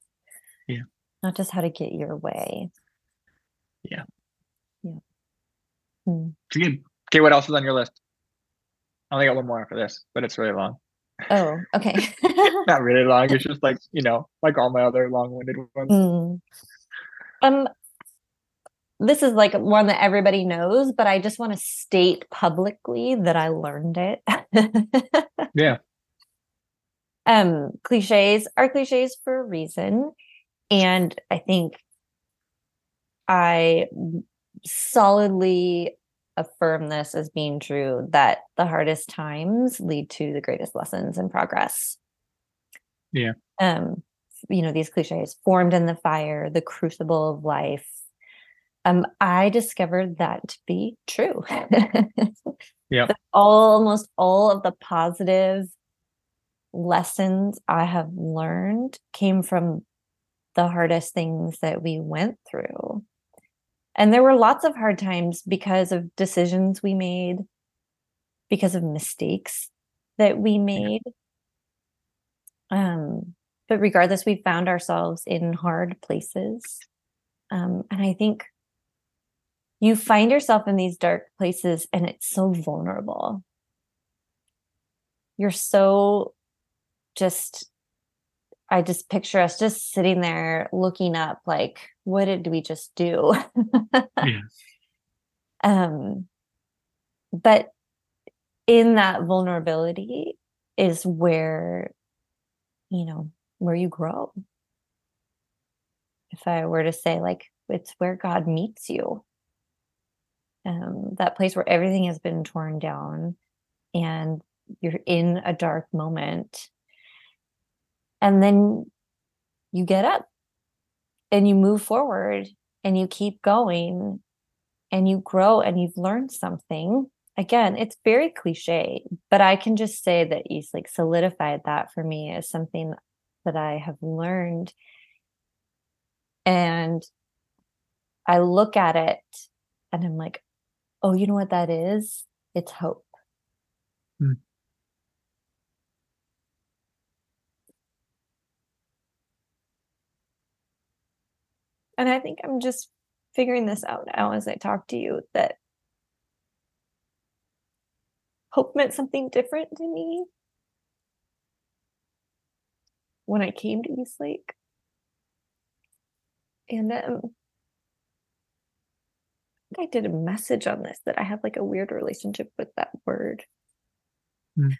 Yeah. Not just how to get your way. Yeah. Yeah. Hmm. Okay, okay, what else is on your list? I only got one more after this, but it's really long. Oh, okay. Not really long. It's just like you know, like all my other long-winded ones. Mm. Um, this is like one that everybody knows, but I just want to state publicly that I learned it. Yeah. Um, cliches are cliches for a reason, and I think I solidly affirm this as being true that the hardest times lead to the greatest lessons and progress. Yeah. Um, you know, these cliches formed in the fire, the crucible of life. Um, I discovered that to be true. Yeah. Almost all of the positive lessons I have learned came from the hardest things that we went through. And there were lots of hard times because of decisions we made, because of mistakes that we made. Um, but regardless, we found ourselves in hard places. Um, and I think you find yourself in these dark places and it's so vulnerable. You're so just I just picture us just sitting there looking up like what did we just do? Yeah. Um but in that vulnerability is where you know where you grow. if I were to say, like, it's where God meets you. Um, that place where everything has been torn down and you're in a dark moment. And then you get up and you move forward and you keep going and you grow and you've learned something. Again, it's very cliche, but I can just say that Eastlake solidified that for me as something that I have learned. And I look at it and I'm like, oh, you know what that is? It's hope. Hmm. And I think I'm just figuring this out now as I talk to you that hope meant something different to me when I came to East Lake. And um, I did a message on this that I have like a weird relationship with that word. Mm.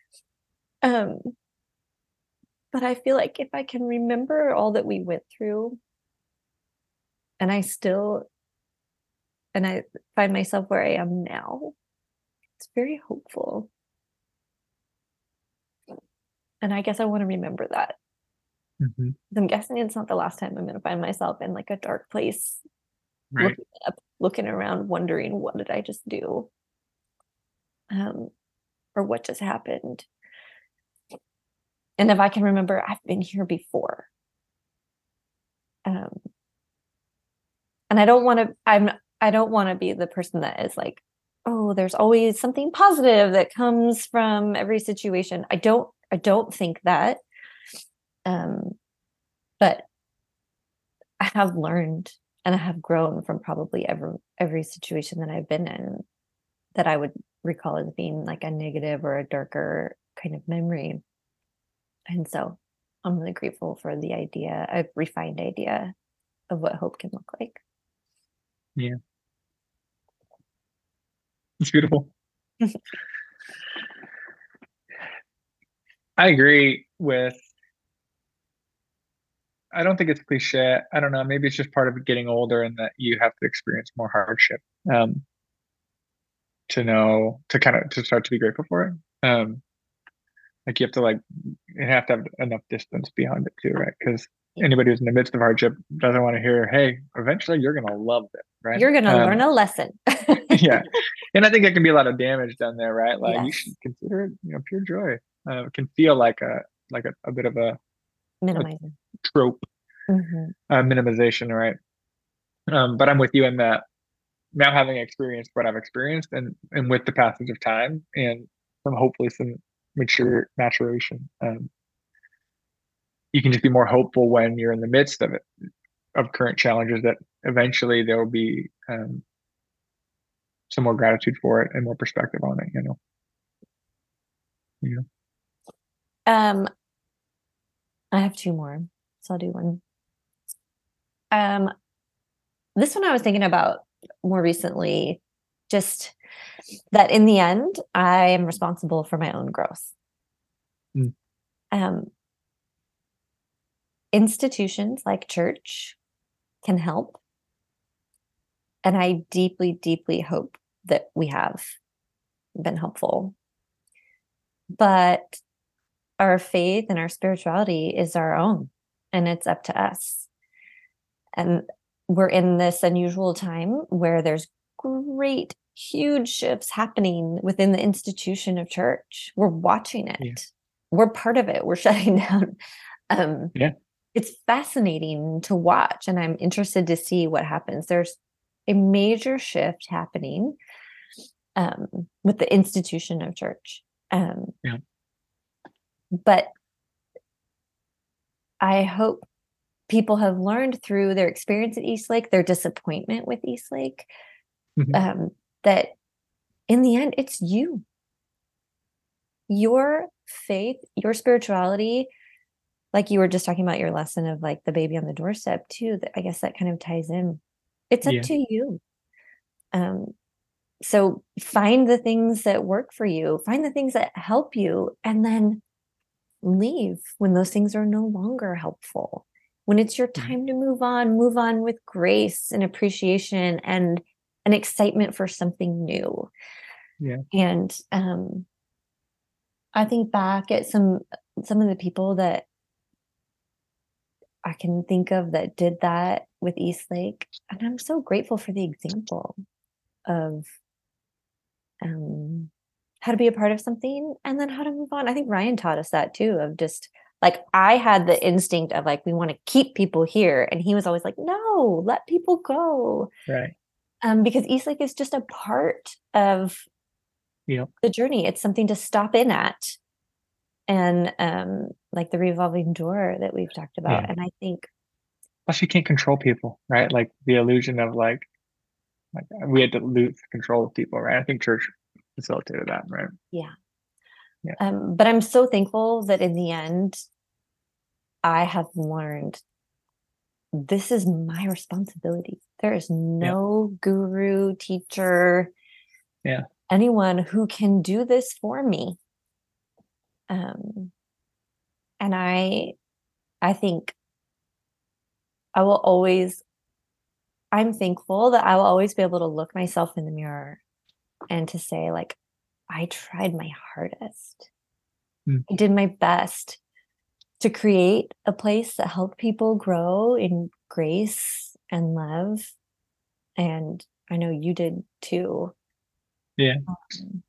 Um, but I feel like if I can remember all that we went through, and I still, and I find myself where I am now, it's very hopeful. And I guess I want to remember that. Mhm. I'm guessing it's not the last time I'm going to find myself in like a dark place Right. looking up, looking around, wondering what did I just do, um, or what just happened. And if I can remember, I've been here before. Um, and I don't want to. I'm. I don't want to be the person that is like, oh, there's always something positive that comes from every situation. I don't. I don't think that. Um, but I have learned and I have grown from probably every every situation that I've been in that I would recall as being like a negative or a darker kind of memory. And so I'm really grateful for the idea, a refined idea of what hope can look like. It's beautiful. I agree with. I don't think it's cliche. I don't know. Maybe it's just part of getting older and that you have to experience more hardship um, to know to kind of to start to be grateful for it. Um, like you have to like you have to have enough distance beyond it too, right? Because anybody who's in the midst of hardship doesn't want to hear, "Hey, eventually you're gonna love it," right? You're going to Um, learn a lesson. yeah and i think there can be a lot of damage done there right like you should consider it you know pure joy uh, it can feel like a like a, a bit of a Minimizing. trope Mhm. uh, minimization right um but i'm with you in that now having experienced what i've experienced and and with the passage of time and some hopefully some mature maturation um you can just be more hopeful when you're in the midst of it of current challenges that eventually there will be um some more gratitude for it and more perspective on it you know Yeah. Um, I have two more, so I'll do one. Um, this one I was thinking about more recently, just that in the end, I am responsible for my own growth. Mm. Um, institutions like church can help. And I deeply, deeply hope that we have been helpful. But our faith and our spirituality is our own and it's up to us. And we're in this unusual time where there's great, huge shifts happening within the institution of church. We're watching it. Yeah. We're part of it. We're shutting down. Um, Yeah. It's fascinating to watch, and I'm interested to see what happens. There's a major shift happening um, with the institution of church. Um, Yeah. But I hope people have learned through their experience at Eastlake, their disappointment with Eastlake, Mhm. um, that in the end, it's you. Your faith, your spirituality, like you were just talking about your lesson of like the baby on the doorstep, too. That I guess that kind of ties in. It's up Yeah. to you. Um, so find the things that work for you, find the things that help you, and then leave when those things are no longer helpful. when it's your time to move on move on with grace and appreciation and an excitement for something new Yeah. and um i think back at some some of the people that i can think of that did that with eastlake and i'm so grateful for the example of um how to be a part of something and then how to move on i think ryan taught us that too of just like i had the instinct of like we want to keep people here and he was always like no let people go Right. um because eastlake is just a part of Yep. the journey it's something to stop in at and um like the revolving door that we've talked about Yeah. and i think Plus, you can't control people, right? Like the illusion of like, like we had to lose control of people, right? I think church facilitated that, right? Yeah. Um but i'm so thankful that in the end i have learned this is my responsibility there is no guru teacher Yeah. anyone who can do this for me um and i i think i will always i'm thankful that i will always be able to look myself in the mirror and to say like i tried my hardest Mm. i did my best to create a place that helped people grow in grace and love and i know you did too Yeah. Um,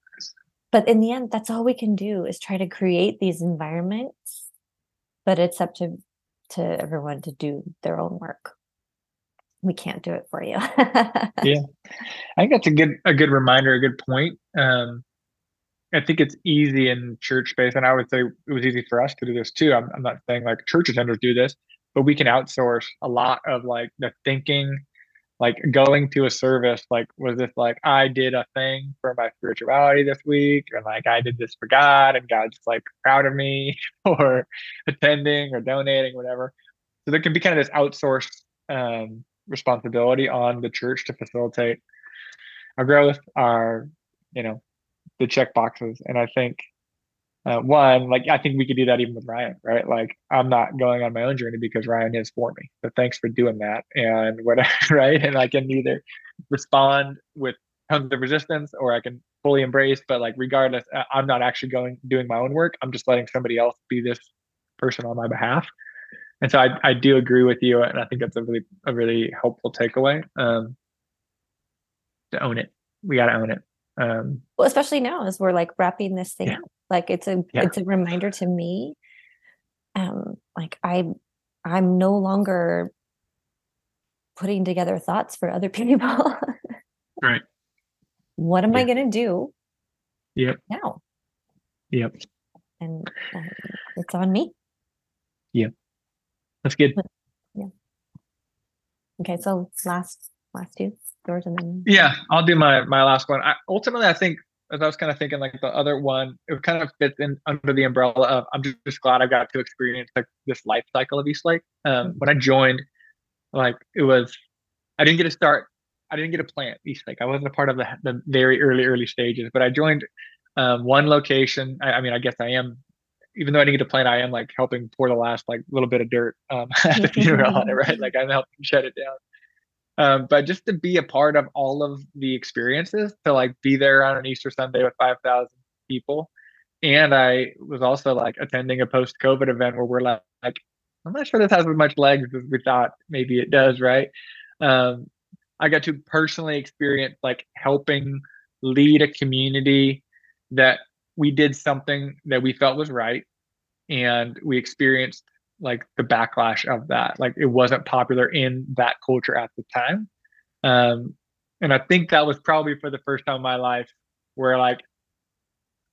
but in the end that's all we can do is try to create these environments but it's up to to everyone to do their own work we can't do it for you Yeah. I think that's a good a good reminder, a good point. Um, I think it's easy in church space, and I would say it was easy for us to do this too. I'm, I'm not saying like church attenders do this, but we can outsource a lot of like the thinking, like going to a service. Like, was this like I did a thing for my spirituality this week, or like I did this for God, and God's like proud of me, or attending or donating, whatever. So there can be kind of this outsourced um, responsibility on the church to facilitate our growth, our, you know, the check boxes. And I think uh, one, like I think we could do that even with Ryan, right? Like I'm not going on my own journey because Ryan is for me. So thanks for doing that. And whatever, right? And I can either respond with tons of resistance or I can fully embrace. But like regardless, I'm not actually going doing my own work. I'm just letting somebody else be this person on my behalf. And so I, I do agree with you, and I think that's a really a really helpful takeaway. Um, to own it, we got to own it. Um, well especially now as we're like wrapping this thing Yeah. up like it's a Yeah. it's a reminder to me um like i i'm no longer putting together thoughts for other people Right. what am i going to do Yep. now Yep. and um, it's on me Yep. That's good. Yeah. Okay so last last two yours and then Yeah, I'll do my my last one. I, ultimately, I think as I was kind of thinking, like the other one, it kind of fits in under the umbrella of I'm just, just glad I got to experience like this life cycle of East Lake. Um, when I joined, like it was, I didn't get to start. I didn't get to plant East Lake. I wasn't a part of the the very early early stages, but I joined um, one location. I, I mean, I guess I am. Even though I didn't get to plant, I am like helping pour the last like little bit of dirt um, at the funeral on it, right? Like I'm helping shut it down um, but just to be a part of all of the experiences to like be there on an easter sunday with 5000 people. And i was also like attending a post-covid event where we're like, like i'm not sure this has as much legs as we thought maybe it does right? Um, i got to personally experience like helping lead a community that we did something that we felt was right and we experienced like the backlash of that. Like it wasn't popular in that culture at the time. Um and i think that was probably for the first time in my life where like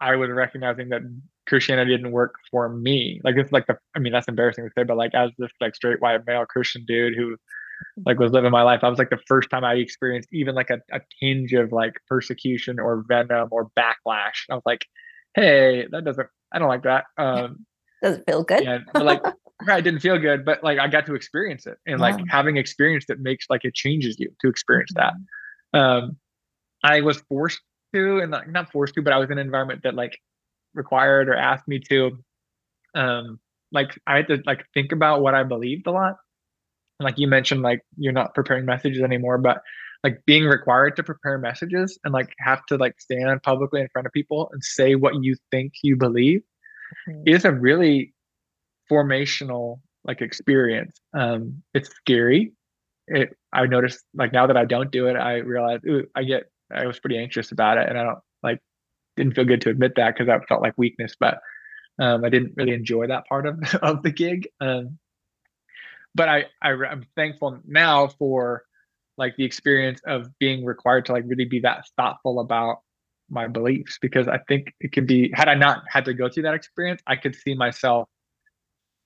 i was recognizing that christianity didn't work for me. Like it's like the i mean that's embarrassing to say but like as this like straight white male christian dude who like was living my life i was like the first time i experienced even like a, a tinge of like persecution or venom or backlash. I was like hey that doesn't i don't like that. Um doesn't feel good. but like right, didn't feel good, but like I got to experience it. And like Wow. having experienced it makes like it changes you to experience that. Um I was forced to and like not forced to, but I was in an environment that like required or asked me to um like I had to like think about what I believed a lot. like you mentioned, like you're not preparing messages anymore, but like being required to prepare messages and like have to like stand publicly in front of people and say what you think you believe mm-hmm. is a really formational like experience. Um, it's scary. It I noticed like now that I don't do it, I realize I get I was pretty anxious about it, and I don't like didn't feel good to admit that because that felt like weakness, but um, I didn't really enjoy that part of of the gig. Um, but I, I I'm thankful now for like the experience of being required to like really be that thoughtful about my beliefs because I think it can be had I not had to go through that experience, I could see myself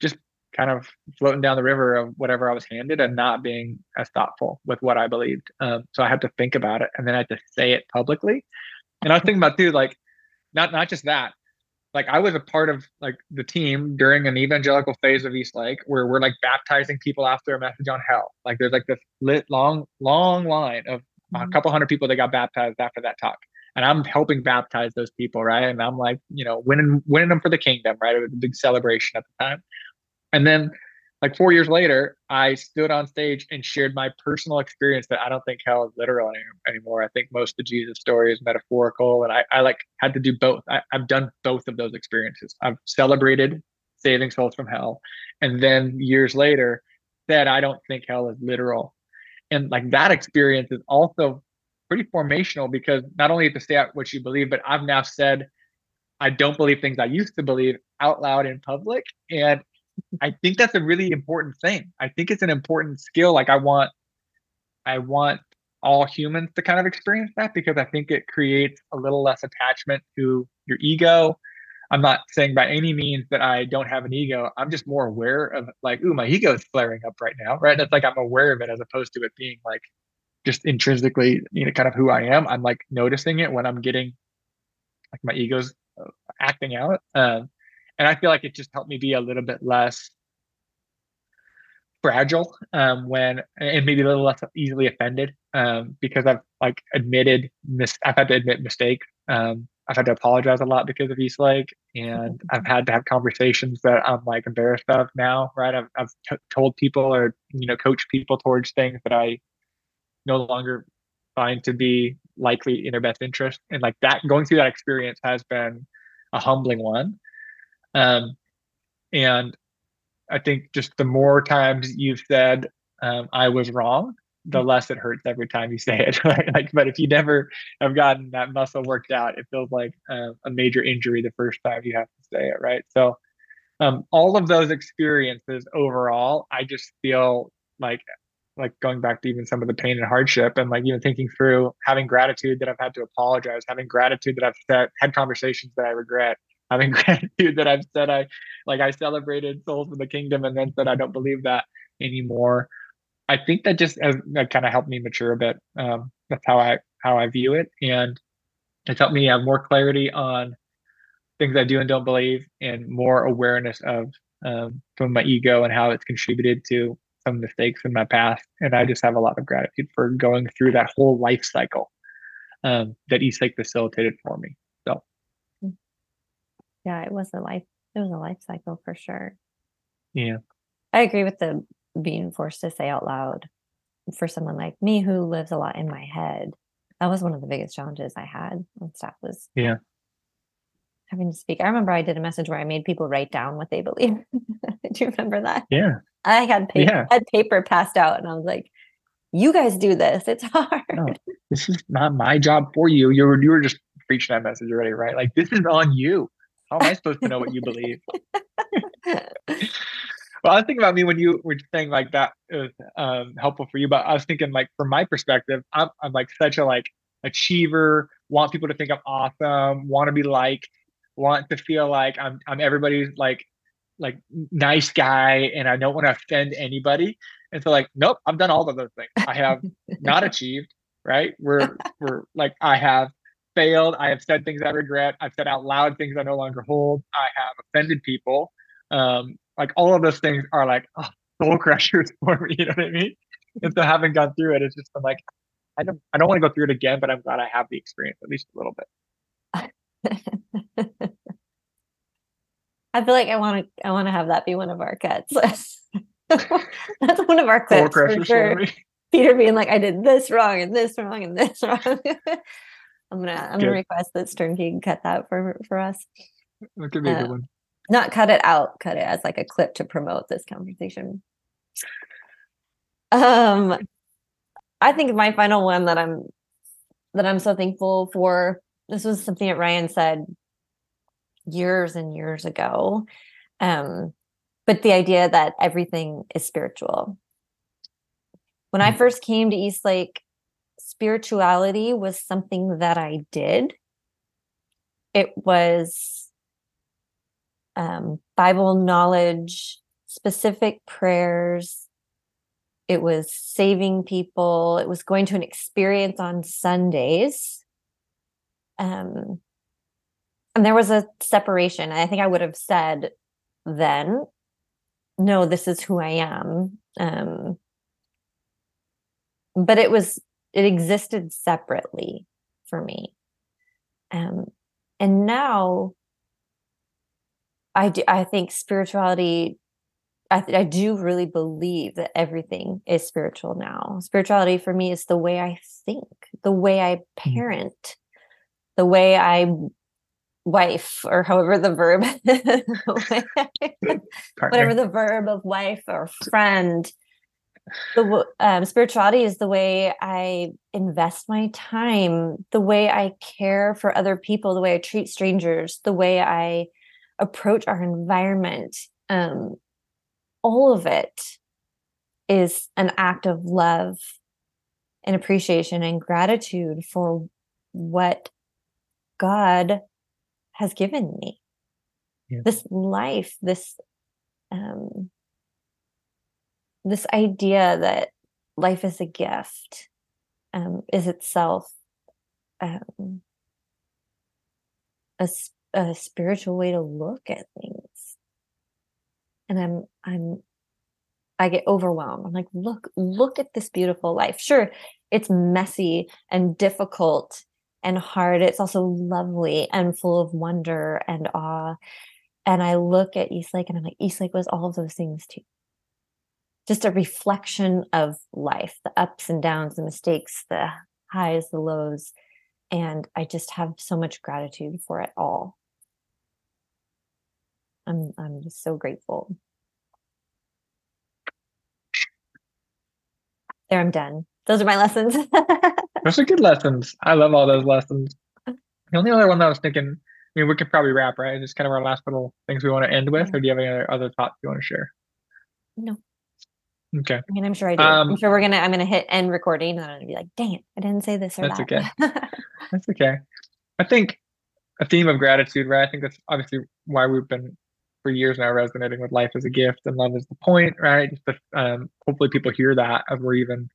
just kind of floating down the river of whatever I was handed and not being as thoughtful with what I believed. Um, so I had to think about it and then I had to say it publicly. And I was thinking about too, like not not just that, like I was a part of like the team during an evangelical phase of East Lake where we're like baptizing people after a message on hell. Like there's like this lit long, long line of mm-hmm. a couple hundred people that got baptized after that talk. And I'm helping baptize those people, right? And I'm like, you know, winning winning them for the kingdom, right? It was a big celebration at the time. And then like four years later, I stood on stage and shared my personal experience that I don't think hell is literal any, anymore. I think most of the Jesus story is metaphorical. And I, I like had to do both. I, I've done both of those experiences. I've celebrated saving souls from hell. And then years later said, I don't think hell is literal. And like that experience is also pretty formational because not only to say out what you believe, but I've now said, I don't believe things I used to believe out loud in public. And I think that's a really important thing. I think it's an important skill. Like I want, I want all humans to kind of experience that because I think it creates a little less attachment to your ego. I'm not saying by any means that I don't have an ego. I'm just more aware of like, ooh, my ego is flaring up right now, right? It's like I'm aware of it as opposed to it being like just intrinsically, you know, kind of who I am. I'm like noticing it when I'm getting like my ego's uh, acting out. Um, and I feel like it just helped me be a little bit less fragile um, when and maybe a little less easily offended um, because I've like admitted mis- I've had to admit mistakes. Um, I've had to apologize a lot because of East Lake, and I've had to have conversations that I'm like embarrassed of now. Right? I've I've t- told people or you know coached people towards things that I no longer find to be likely in their best interest, and like that going through that experience has been a humbling one. Um, and I think just the more times you've said um, I was wrong, the mm-hmm. less it hurts every time you say it. Right? Like, but if you never have gotten that muscle worked out, it feels like uh, a major injury the first time you have to say it. Right. So, um, all of those experiences overall, I just feel like like going back to even some of the pain and hardship and like even thinking through having gratitude that I've had to apologize, having gratitude that I've said, had conversations that I regret, having gratitude that I've said I like I celebrated souls for the kingdom and then said I don't believe that anymore. I think that just has kind of helped me mature a bit. Um, that's how I how I view it, and it's helped me have more clarity on things I do and don't believe, and more awareness of um, from my ego and how it's contributed to some mistakes in my past. And I just have a lot of gratitude for going through that whole life cycle um, that Eastlake facilitated for me yeah, it was a life it was a life cycle for sure. Yeah. I agree with the being forced to say out loud for someone like me who lives a lot in my head. That was one of the biggest challenges I had on staff was yeah having to speak. I remember I did a message where I made people write down what they believe. do you remember that? Yeah. I had paper, yeah. had paper passed out and I was like, you guys do this. It's hard. No, this is not my job for you. You were you were just preaching that message already, right? Like this is on you. How am I supposed to know what you believe? well, I was thinking about me when you were saying like that was um, helpful for you, but I was thinking like from my perspective, I'm, I'm like such a like achiever, want people to think I'm awesome, want to be liked, want to feel like I'm I'm everybody's like like nice guy, and I don't want to offend anybody. And so like, nope, I've done all of those things. I have not achieved. Right? We're we're like I have failed. I have said things I regret. I've said out loud things I no longer hold. I have offended people. Um, like all of those things are like oh, soul crushers for me. You know what I mean? And so having gone through it, it's just I'm like, I don't, I don't want to go through it again, but I'm glad I have the experience at least a little bit. I feel like I want to, I want to have that be one of our cuts. That's one of our clips for sure. Peter being like, I did this wrong and this wrong and this wrong. I'm gonna I'm good. gonna request that Turnkey cut that for for us. That could be uh, a good one. Not cut it out, cut it as like a clip to promote this conversation. Um I think my final one that I'm that I'm so thankful for. This was something that Ryan said years and years ago. Um, but the idea that everything is spiritual. When I mm. first came to East Lake, spirituality was something that I did. It was um, Bible knowledge, specific prayers. It was saving people. It was going to an experience on Sundays. Um, and there was a separation. I think I would have said then, no, this is who I am. Um, but it was, it existed separately for me. Um, and now I do, I think spirituality, I, th- I do really believe that everything is spiritual now. Spirituality for me is the way I think, the way I mm-hmm. parent, mm-hmm. the way I wife or however the verb whatever the verb of wife or friend the um, spirituality is the way i invest my time the way i care for other people the way i treat strangers the way i approach our environment um, all of it is an act of love and appreciation and gratitude for what god has given me yeah. this life this um this idea that life is a gift um is itself um a, a spiritual way to look at things and i'm i'm i get overwhelmed i'm like look look at this beautiful life sure it's messy and difficult and hard. It's also lovely and full of wonder and awe. And I look at Eastlake and I'm like, Eastlake was all of those things too. Just a reflection of life, the ups and downs, the mistakes, the highs, the lows. And I just have so much gratitude for it all. I'm I'm just so grateful. There, I'm done. Those are my lessons. Those are good lessons. I love all those lessons. The only other one that I was thinking, I mean, we could probably wrap, right? It's kind of our last little things we want to end with, or do you have any other, other thoughts you want to share? No. Okay. I mean, I'm sure I do. Um, I'm sure we're gonna. I'm gonna hit end recording, and I'm gonna be like, "Dang it, I didn't say this or that's that." okay. that's okay. I think a theme of gratitude, right? I think that's obviously why we've been for years now resonating with life as a gift and love is the point, right? Just to, um, hopefully people hear that as we're even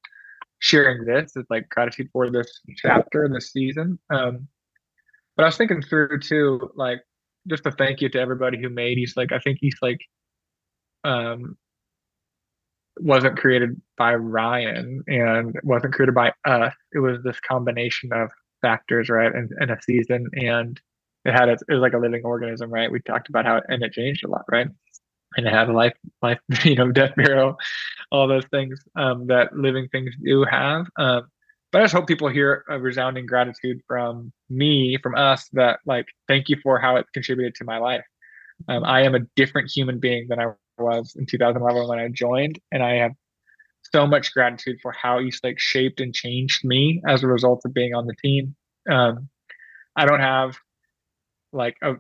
sharing this It's like gratitude for this chapter this season. Um, but I was thinking through too, like just a thank you to everybody who made Eastlake. I think Eastlake um, wasn't created by Ryan and wasn't created by us. It was this combination of factors, right? And, and a season and it had its, it was like a living organism, right? We talked about how and it changed a lot, right? And it had a life, life, you know, death, burial, all those things um, that living things do have. Um, but I just hope people hear a resounding gratitude from me, from us, that like, thank you for how it contributed to my life. Um, I am a different human being than I was in 2011 when I joined, and I have so much gratitude for how Eastlake shaped and changed me as a result of being on the team. Um, I don't have like a,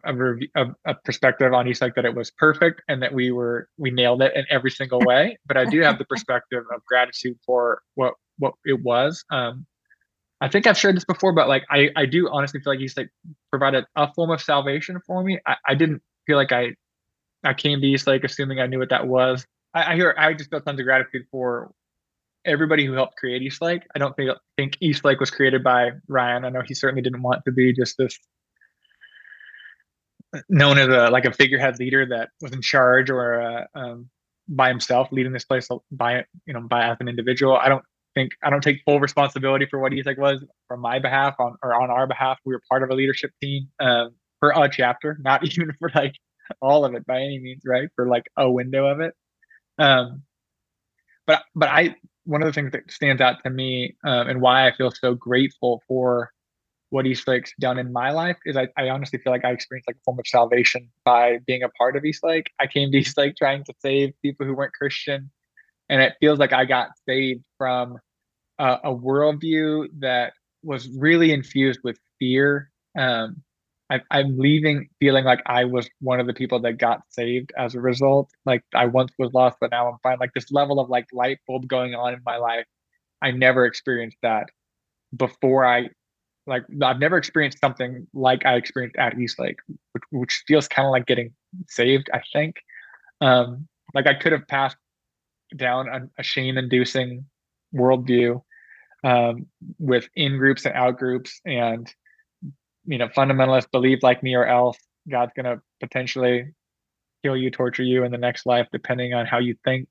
a, a, perspective on Eastlake that it was perfect and that we were we nailed it in every single way. But I do have the perspective of gratitude for what what it was. Um, I think I've shared this before, but like I I do honestly feel like Eastlake provided a form of salvation for me. I, I didn't feel like I I came to Eastlake assuming I knew what that was. I, I hear I just felt tons of gratitude for everybody who helped create Eastlake. I don't think think Eastlake was created by Ryan. I know he certainly didn't want to be just this known as a like a figurehead leader that was in charge or uh, um, by himself leading this place by you know by as an individual. I don't think I don't take full responsibility for what Eastlake was from my behalf on or on our behalf. We were part of a leadership team um, for a chapter, not even for like all of it by any means, right? For like a window of it. Um, but but I one of the things that stands out to me um, and why I feel so grateful for what Eastlake's done in my life is I, I honestly feel like I experienced like a form of salvation by being a part of Eastlake. I came to Eastlake trying to save people who weren't Christian, and it feels like I got saved from a, a worldview that was really infused with fear. Um, I, I'm leaving feeling like I was one of the people that got saved as a result. Like I once was lost, but now I'm fine. Like this level of like light bulb going on in my life, I never experienced that before I like I've never experienced something like I experienced at Eastlake, which, which feels kind of like getting saved. I think, um, like I could have passed down a, a shame-inducing worldview um, with in groups and out groups, and you know, fundamentalists believe like me or else. God's gonna potentially kill you, torture you in the next life, depending on how you think.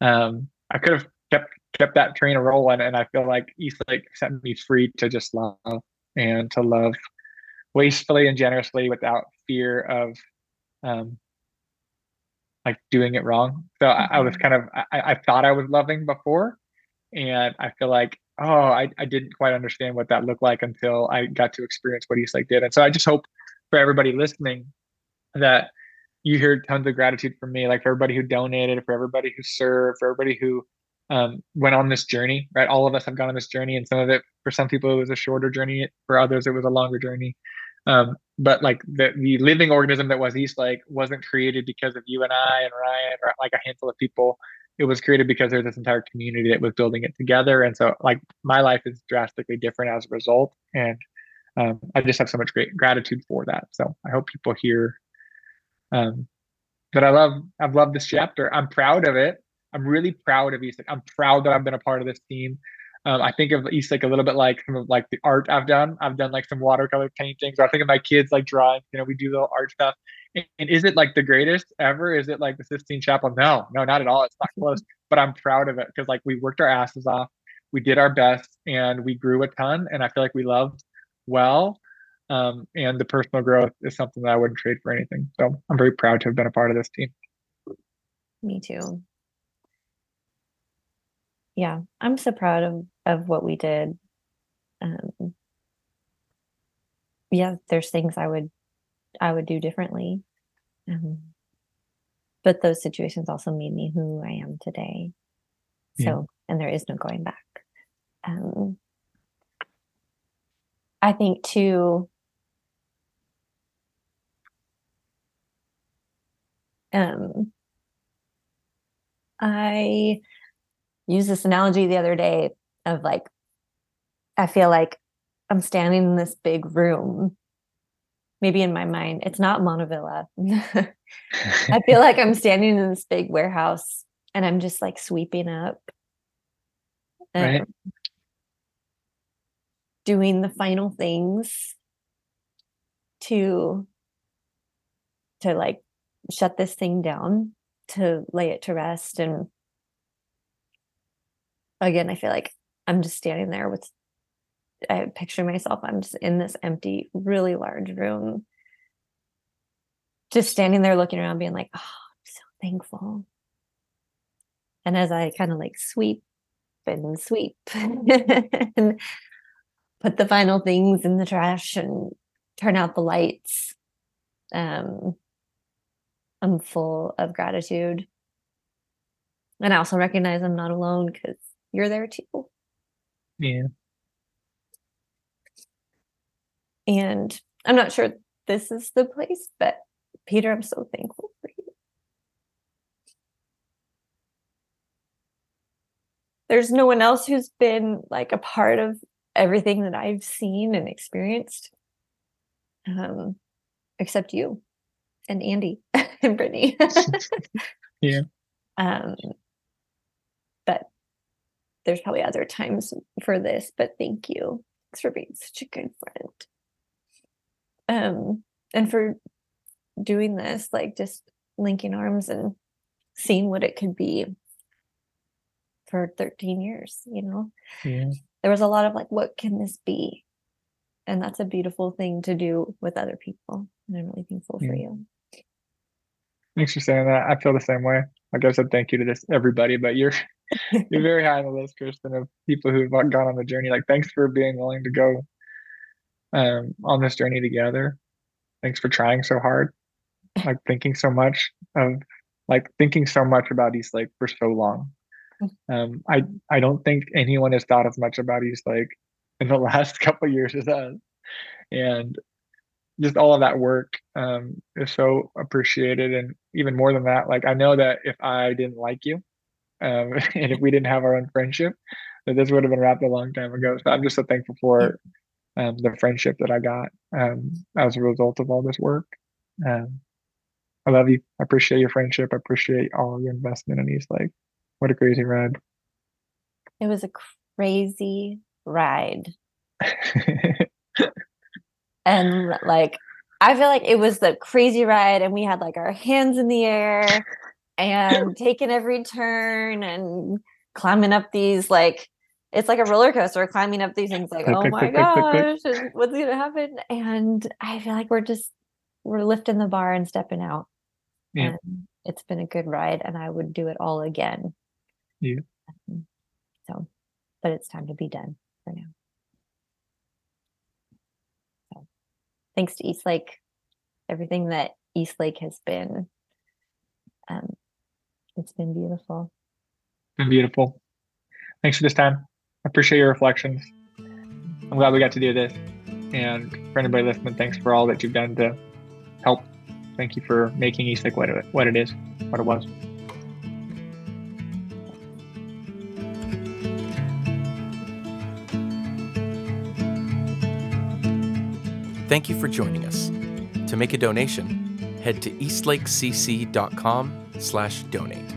Um, I could have kept kept that train rolling. And I feel like Eastlake set me free to just love and to love wastefully and generously without fear of um, like doing it wrong. So. I, I, was mm-hmm. kind of I, I thought I was loving before, and I feel like oh I, I didn't quite understand what that looked like until I got to experience what Eastlake did. And so I just hope for everybody listening that you hear tons of gratitude from me, like for everybody who donated, for everybody who served, for everybody who um, went on this journey, right? All of us have gone on this journey, and some of it, for some people, it was a shorter journey. For others, it was a longer journey. Um, but like the, the living organism that was Eastlake wasn't created because of you and I and Ryan or like a handful of people. It was created because there's this entire community that was building it together. And so, like, my life is drastically different as a result. And um, I just have so much great gratitude for that. So I hope people hear um, that I love. I've loved this chapter. I'm proud of it. I'm really proud of Eastlake. I'm proud that I've been a part of this team. Um, I think of East Eastlake a little bit like some of like the art I've done. I've done like some watercolor paintings, or I think of my kids like drawing. You know, we do little art stuff. And, and is it like the greatest ever? Is it like the Sistine Chapel? No, no, not at all. It's not close. But I'm proud of it because like we worked our asses off, we did our best, and we grew a ton. And I feel like we loved well. Um, and the personal growth is something that I wouldn't trade for anything. So I'm very proud to have been a part of this team. Me too yeah, I'm so proud of of what we did. Um, yeah, there's things I would I would do differently. Um, but those situations also made me who I am today. So, yeah. and there is no going back. Um, I think too, um, I used this analogy the other day of like, I feel like I'm standing in this big room. Maybe in my mind, it's not Montavilla. I feel like I'm standing in this big warehouse and I'm just like sweeping up. Right. Doing the final things to to like shut this thing down to lay it to rest and again, I feel like I'm just standing there with, I picture myself, I'm just in this empty, really large room, just standing there looking around, being like, oh, I'm so thankful. And as I kind of like sweep and sweep and put the final things in the trash and turn out the lights, um, I'm full of gratitude. And I also recognize I'm not alone because you're there too. Yeah. And I'm not sure this is the place, but Peter, I'm so thankful for you. There's no one else who's been like a part of everything that I've seen and experienced, um, except you and Andy and Brittany. yeah. Um, there's probably other times for this, but thank you. Thanks for being such a good friend. Um, and for doing this, like just linking arms and seeing what it could be for 13 years, you know? Yeah. There was a lot of like, what can this be? And that's a beautiful thing to do with other people. And I'm really thankful yeah. for you. Thanks for saying that. I feel the same way. Like I said, thank you to this everybody, but you're you're very high on the list, Kristen, of people who've gone on the journey. Like, thanks for being willing to go um, on this journey together. Thanks for trying so hard, like thinking so much of, like thinking so much about Eastlake for so long. Um, I I don't think anyone has thought as much about Eastlake in the last couple years as us, and just all of that work um, is so appreciated. And even more than that, like I know that if I didn't like you, um, and if we didn't have our own friendship, that this would have been wrapped a long time ago. So I'm just so thankful for um, the friendship that I got um, as a result of all this work. Um, I love you. I appreciate your friendship. I appreciate all your investment in Eastlake. What a crazy ride. It was a crazy ride. and like I feel like it was the crazy ride and we had like our hands in the air and taking every turn and climbing up these like it's like a roller coaster climbing up these things like oh my gosh what's gonna happen? And i feel like we're just we're lifting the bar and stepping out. Yeah. and it's been a good ride and i would do it all again. Yeah. Um, so but it's time to be done for now thanks to eastlake everything that eastlake has been um, it's been beautiful been beautiful thanks for this time I appreciate your reflections. I'm glad we got to do this. And for anybody listening, thanks for all that you've done to help. Thank you for making Eastlake what it, what it is, what it was. Thank you for joining us. To make a donation, head to eastlakecc.com slash donate.